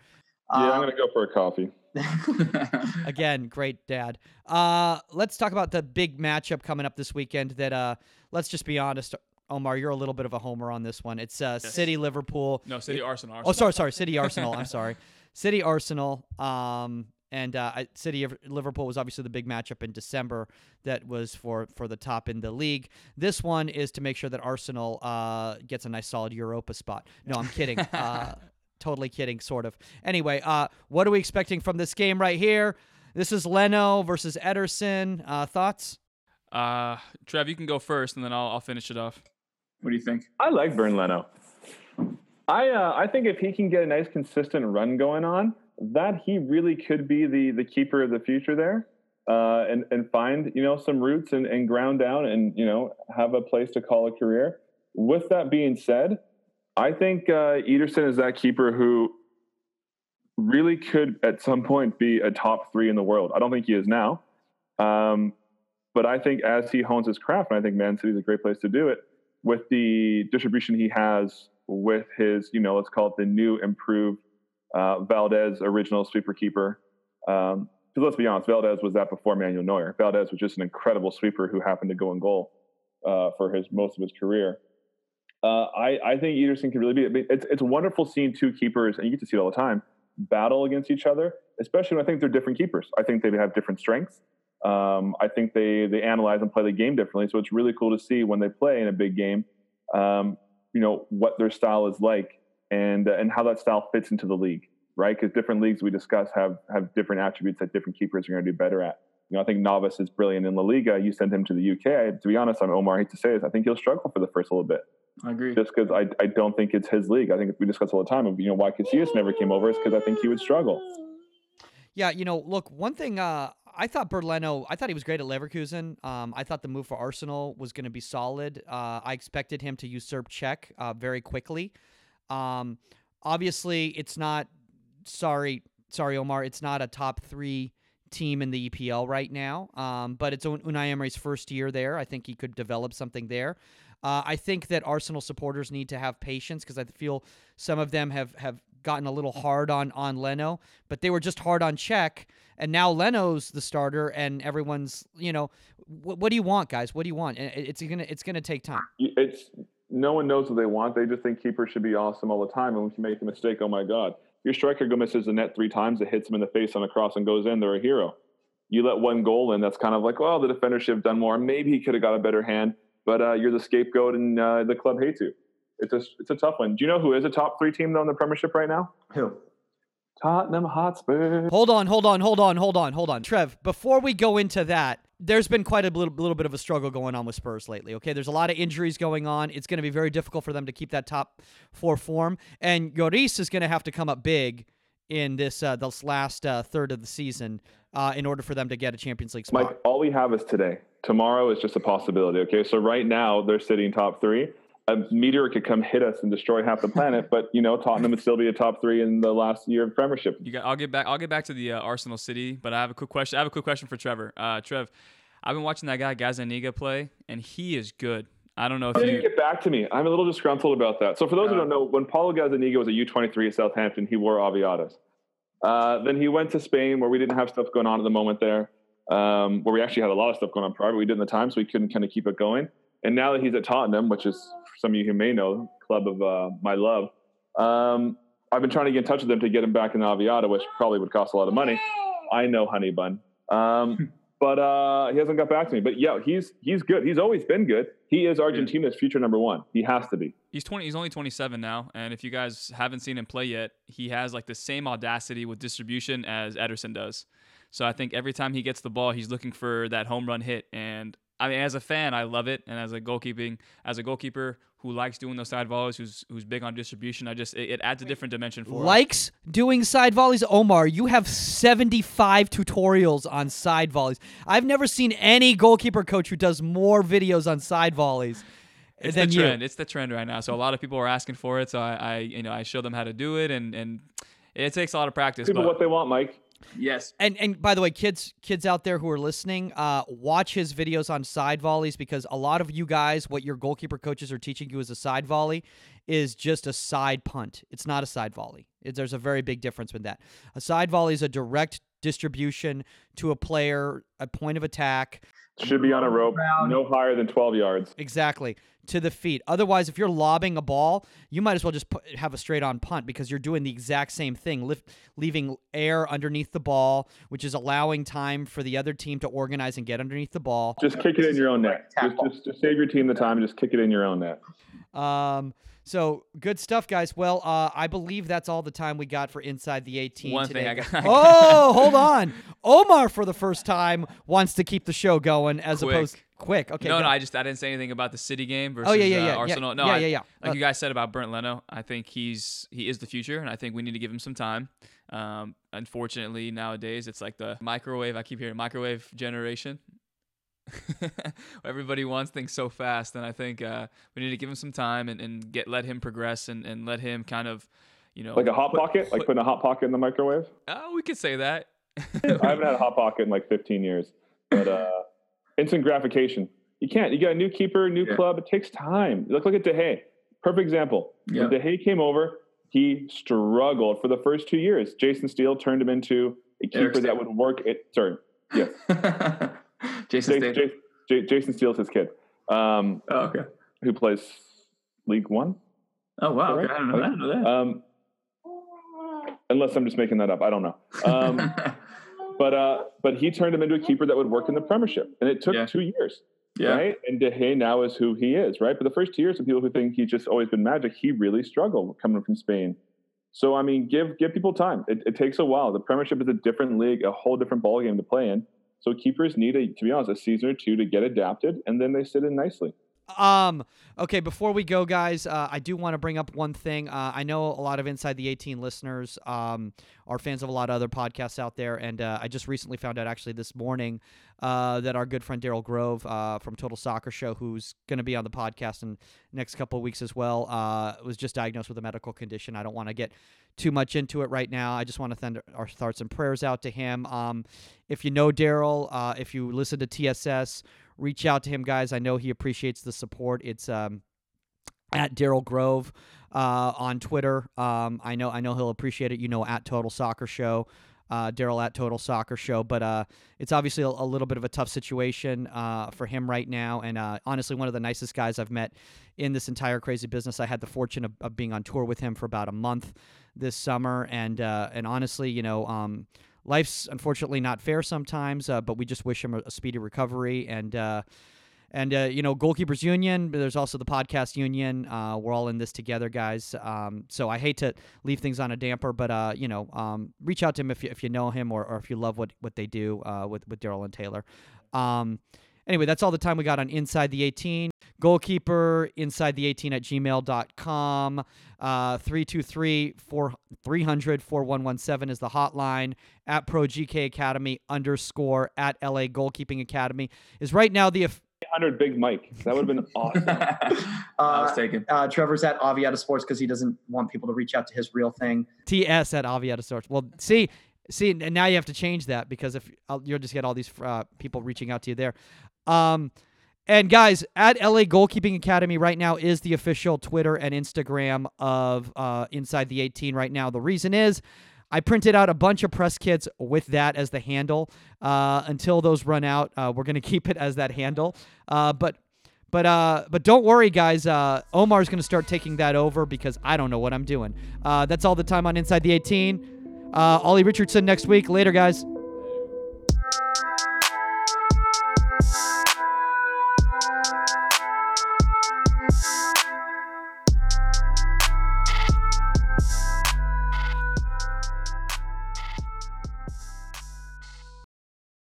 Yeah, I'm um, gonna go for a coffee. [laughs] Again, great dad. Uh, let's talk about the big matchup coming up this weekend that, uh, let's just be honest, Omar, you're a little bit of a homer on this one. It's uh, Yes. City Liverpool. No, City Arsenal. Oh, sorry, sorry, City Arsenal. I'm sorry, [laughs] City Arsenal. Um, and uh, City of Liverpool was obviously the big matchup in December that was for for the top in the league. This one is to make sure that Arsenal uh, gets a nice solid Europa spot. No, I'm kidding. [laughs] uh, totally kidding, sort of. Anyway, uh, what are we expecting from this game right here? This is Leno versus Ederson. Uh, thoughts? Uh, Trev, you can go first, and then I'll, I'll finish it off. What do you think? I like Bernd Leno. I uh, I think if he can get a nice consistent run going on, that he really could be the the keeper of the future there, uh, and and find you know some roots and, and ground down and you know have a place to call a career. With that being said, I think uh, Ederson is that keeper who really could at some point be a top three in the world. I don't think he is now, um, but I think as he hones his craft, and I think Man City is a great place to do it with the distribution he has with his, you know, let's call it the new improved uh, Valdés original sweeper keeper. Um, because let's be honest, Valdés was that before Manuel Neuer. Valdés was just an incredible sweeper who happened to go in goal uh, for his most of his career. Uh, I, I think Ederson can really be. It's it's wonderful seeing two keepers, and you get to see it all the time, battle against each other. Especially when I think they're different keepers. I think they have different strengths. Um, I think they they analyze and play the game differently. So it's really cool to see when they play in a big game. Um, you know what their style is like and uh, and how that style fits into the league, right? Because different leagues we discuss have have different attributes that different keepers are going to do better at. You know, I think Navas is brilliant in La Liga. You send him to the UK. To be honest, I'm Omar. I hate to say this. I think he'll struggle for the first little bit. I agree. Just because I, I don't think it's his league. I think we discuss all the time. You know why Casillas never came over is because I think he would struggle. Yeah, you know, look, one thing uh, I thought Bernd Leno, I thought he was great at Leverkusen. Um, I thought the move for Arsenal was going to be solid. Uh, I expected him to usurp Cech uh, very quickly. Um, obviously, it's not. Sorry, sorry, Omar. It's not a top three team in the EPL right now. Um, but it's Unai Emery's first year there. I think he could develop something there. Uh, I think that Arsenal supporters need to have patience because I feel some of them have have gotten a little hard on on Leno, but they were just hard on Cech, and now Leno's the starter, and everyone's you know, what, what do you want, guys? What do you want? It's gonna it's gonna take time. It's no one knows what they want. They just think keepers should be awesome all the time, and when you make a mistake, oh my god, your striker go misses the net three times, it hits him in the face on a cross and goes in. They're a hero. You let one goal in, that's kind of like, well, the defender should have done more. Maybe he could have got a better hand, but uh, you're the scapegoat, and uh, the club hates you it's a it's a tough one. Do you know who is a top three team though in the Premiership right now? Who? Tottenham Hotspur. Hold on, hold on, hold on, hold on, hold on. Trev, before we go into that, there's been quite a little, little bit of a struggle going on with Spurs lately. Okay, there's a lot of injuries going on. It's going to be very difficult for them to keep that top four form, and Lloris is going to have to come up big in this uh, this last uh, third of the season uh, in order for them to get a Champions League spot. Mike, all we have is today. Tomorrow is just a possibility. Okay, so right now they're sitting top three a meteor could come hit us and destroy half the planet, but you know Tottenham would still be a top three in the last year of Premiership. Got, I'll get back. I'll get back to the uh, Arsenal City, but I have a quick question. I have a quick question for Trevor. Uh, Trev, I've been watching that guy Gazzaniga play, and he is good. I don't know if he you didn't get back to me. I'm a little disgruntled about that. So for those Uh, who don't know, when Paulo Gazzaniga was a U23 at Southampton, he wore Avidas. Uh, then he went to Spain, where we didn't have stuff going on at the moment there, um, where we actually had a lot of stuff going on prior, but we did in the time, so we couldn't kind of keep it going. And now that he's at Tottenham, which is some of you who may know, club of uh, my love, um, I've been trying to get in touch with him to get him back in Avida, which probably would cost a lot of money. I know, honey bun. Um, [laughs] but uh, he hasn't got back to me. But yeah, he's he's good. He's always been good. He is Argentina's future number one. He has to be. He's 20. He's only 27 now, and if you guys haven't seen him play yet, he has like the same audacity with distribution as Ederson does. So I think every time he gets the ball, he's looking for that home run hit. And I mean, as a fan, I love it, and as a goalkeeping, as a goalkeeper who likes doing those side volleys, who's who's big on distribution, I just it, it adds a different dimension for him. Likes doing side volleys. Omar, you have 75 tutorials on side volleys. I've never seen any goalkeeper coach who does more videos on side volleys It's than the you. trend. It's the trend right now. So a lot of people are asking for it. So I, I you know, I show them how to do it, and and it takes a lot of practice. People but what they want, Mike. Yes, And and by the way, kids kids out there who are listening, uh, watch his videos on side volleys because a lot of you guys, what your goalkeeper coaches are teaching you as a side volley, is just a side punt. It's not a side volley. It, there's a very big difference with that. A side volley is a direct distribution to a player, a point of attack. Should be on a rope, Around. no higher than 12 yards. Exactly. To the feet. Otherwise, if you're lobbing a ball, you might as well just put, have a straight on punt because you're doing the exact same thing, lift, leaving air underneath the ball, which is allowing time for the other team to organize and get underneath the ball. Just kick it in your own net. Just, just, just save your team the time and just kick it in your own net. Um, so good stuff, guys. Well, uh, I believe that's all the time we got for Inside the 18 One today. thing I got- oh, hold on. Omar, for the first time, wants to keep the show going as Quick. opposed quick. Okay. no, go. no, I just I didn't say anything about the City game versus Oh, yeah, yeah, uh, yeah, yeah. Arsenal. No, Yeah, I- yeah, yeah. Like Uh, you guys said about Bernd Leno, I think he's he is the future, and I think we need to give him some time. Um, unfortunately, nowadays it's like the microwave. I keep hearing microwave generation. [laughs] Everybody wants things so fast, and I think uh, we need to give him some time and, and get let him progress and, and let him kind of, you know, Like a hot pocket, like putting a hot pocket in the microwave. Oh, we could say that. [laughs] I haven't had a hot pocket in like 15 years, but uh, instant gratification. You can't. You got a new keeper, new Yeah. club. It takes time. Look, look at De Gea. Perfect example. Yeah. When De Gea came over, he struggled for the first two years. Jason Steele turned him into a keeper that would work. It sorry, yes, [laughs] [laughs] Jason Jason, Jason, J- Jason Steele's his kid, um, Oh, okay. who plays League One. Oh wow. Right? Okay. I don't know that. I know that. Um, unless I'm just making that up, I don't know. Um, [laughs] but uh, but he turned him into a keeper that would work in the Premiership, and it took Yeah. two years. yeah. right? And De Gea now is who he is, right? But the first two years, of people who think he's just always been magic, he really struggled coming from Spain. So I mean, give give people time. It, it takes a while. The Premiership is a different league, a whole different ballgame to play in. So keepers need, a, to be honest, a season or two to get adapted, and then they sit in nicely. Um. Okay. Before we go, guys, uh, I do want to bring up one thing. Uh, I know a lot of Inside the 18 listeners um, are fans of a lot of other podcasts out there, and uh, I just recently found out, actually this morning, uh, that our good friend Daryl Grove uh, from Total Soccer Show, who's going to be on the podcast in next couple of weeks as well, uh, was just diagnosed with a medical condition. I don't want to get too much into it right now. I just want to send our thoughts and prayers out to him. Um, if you know Daryl, uh, if you listen to TSS, reach out to him, guys. I know he appreciates the support. It's um, at Daryl Grove uh, on Twitter. Um, I know I know he'll appreciate it. You know, at Total Soccer Show. Uh, Daryl at Total Soccer Show, but uh, it's obviously a, a little bit of a tough situation uh, for him right now. And uh, honestly, one of the nicest guys I've met in this entire crazy business. I had the fortune of, of being on tour with him for about a month this summer, and uh, and honestly, you know, um, life's unfortunately not fair sometimes. Uh, but we just wish him a, a speedy recovery and. Uh, and uh, you know, goalkeepers union. There's also the podcast union. Uh, we're all in this together, guys. Um, so I hate to leave things on a damper, but uh, you know, um, reach out to him if you, if you know him or, or if you love what what they do uh, with with Daryl and Taylor. Um, anyway, that's all the time we got on Inside the 18. Goalkeeper inside the 18 at gmail.com. Uh, 323 300 4117 is the hotline. At Pro GK Academy underscore at LA Goalkeeping Academy is right now the. 100 Big Mike. That would have been [laughs] awesome. I Uh, was taken. uh, Trevor's at Avida Sports because he doesn't want people to reach out to his real thing. TS at Avida Sports. Well, see, see, and now you have to change that because if you'll just get all these uh, people reaching out to you there. Um, and guys, at LA Goalkeeping Academy right now is the official Twitter and Instagram of uh, Inside the 18 right now. The reason is I printed out a bunch of press kits with that as the handle. Uh, until those run out, uh, we're gonna [laughs] keep it as that handle. Uh, but but uh, but don't worry, guys. Uh, Omar's gonna start taking that over because I don't know what I'm doing. Uh, that's all the time on Inside the 18. Uh, Ollie Richardson next week. Later, guys.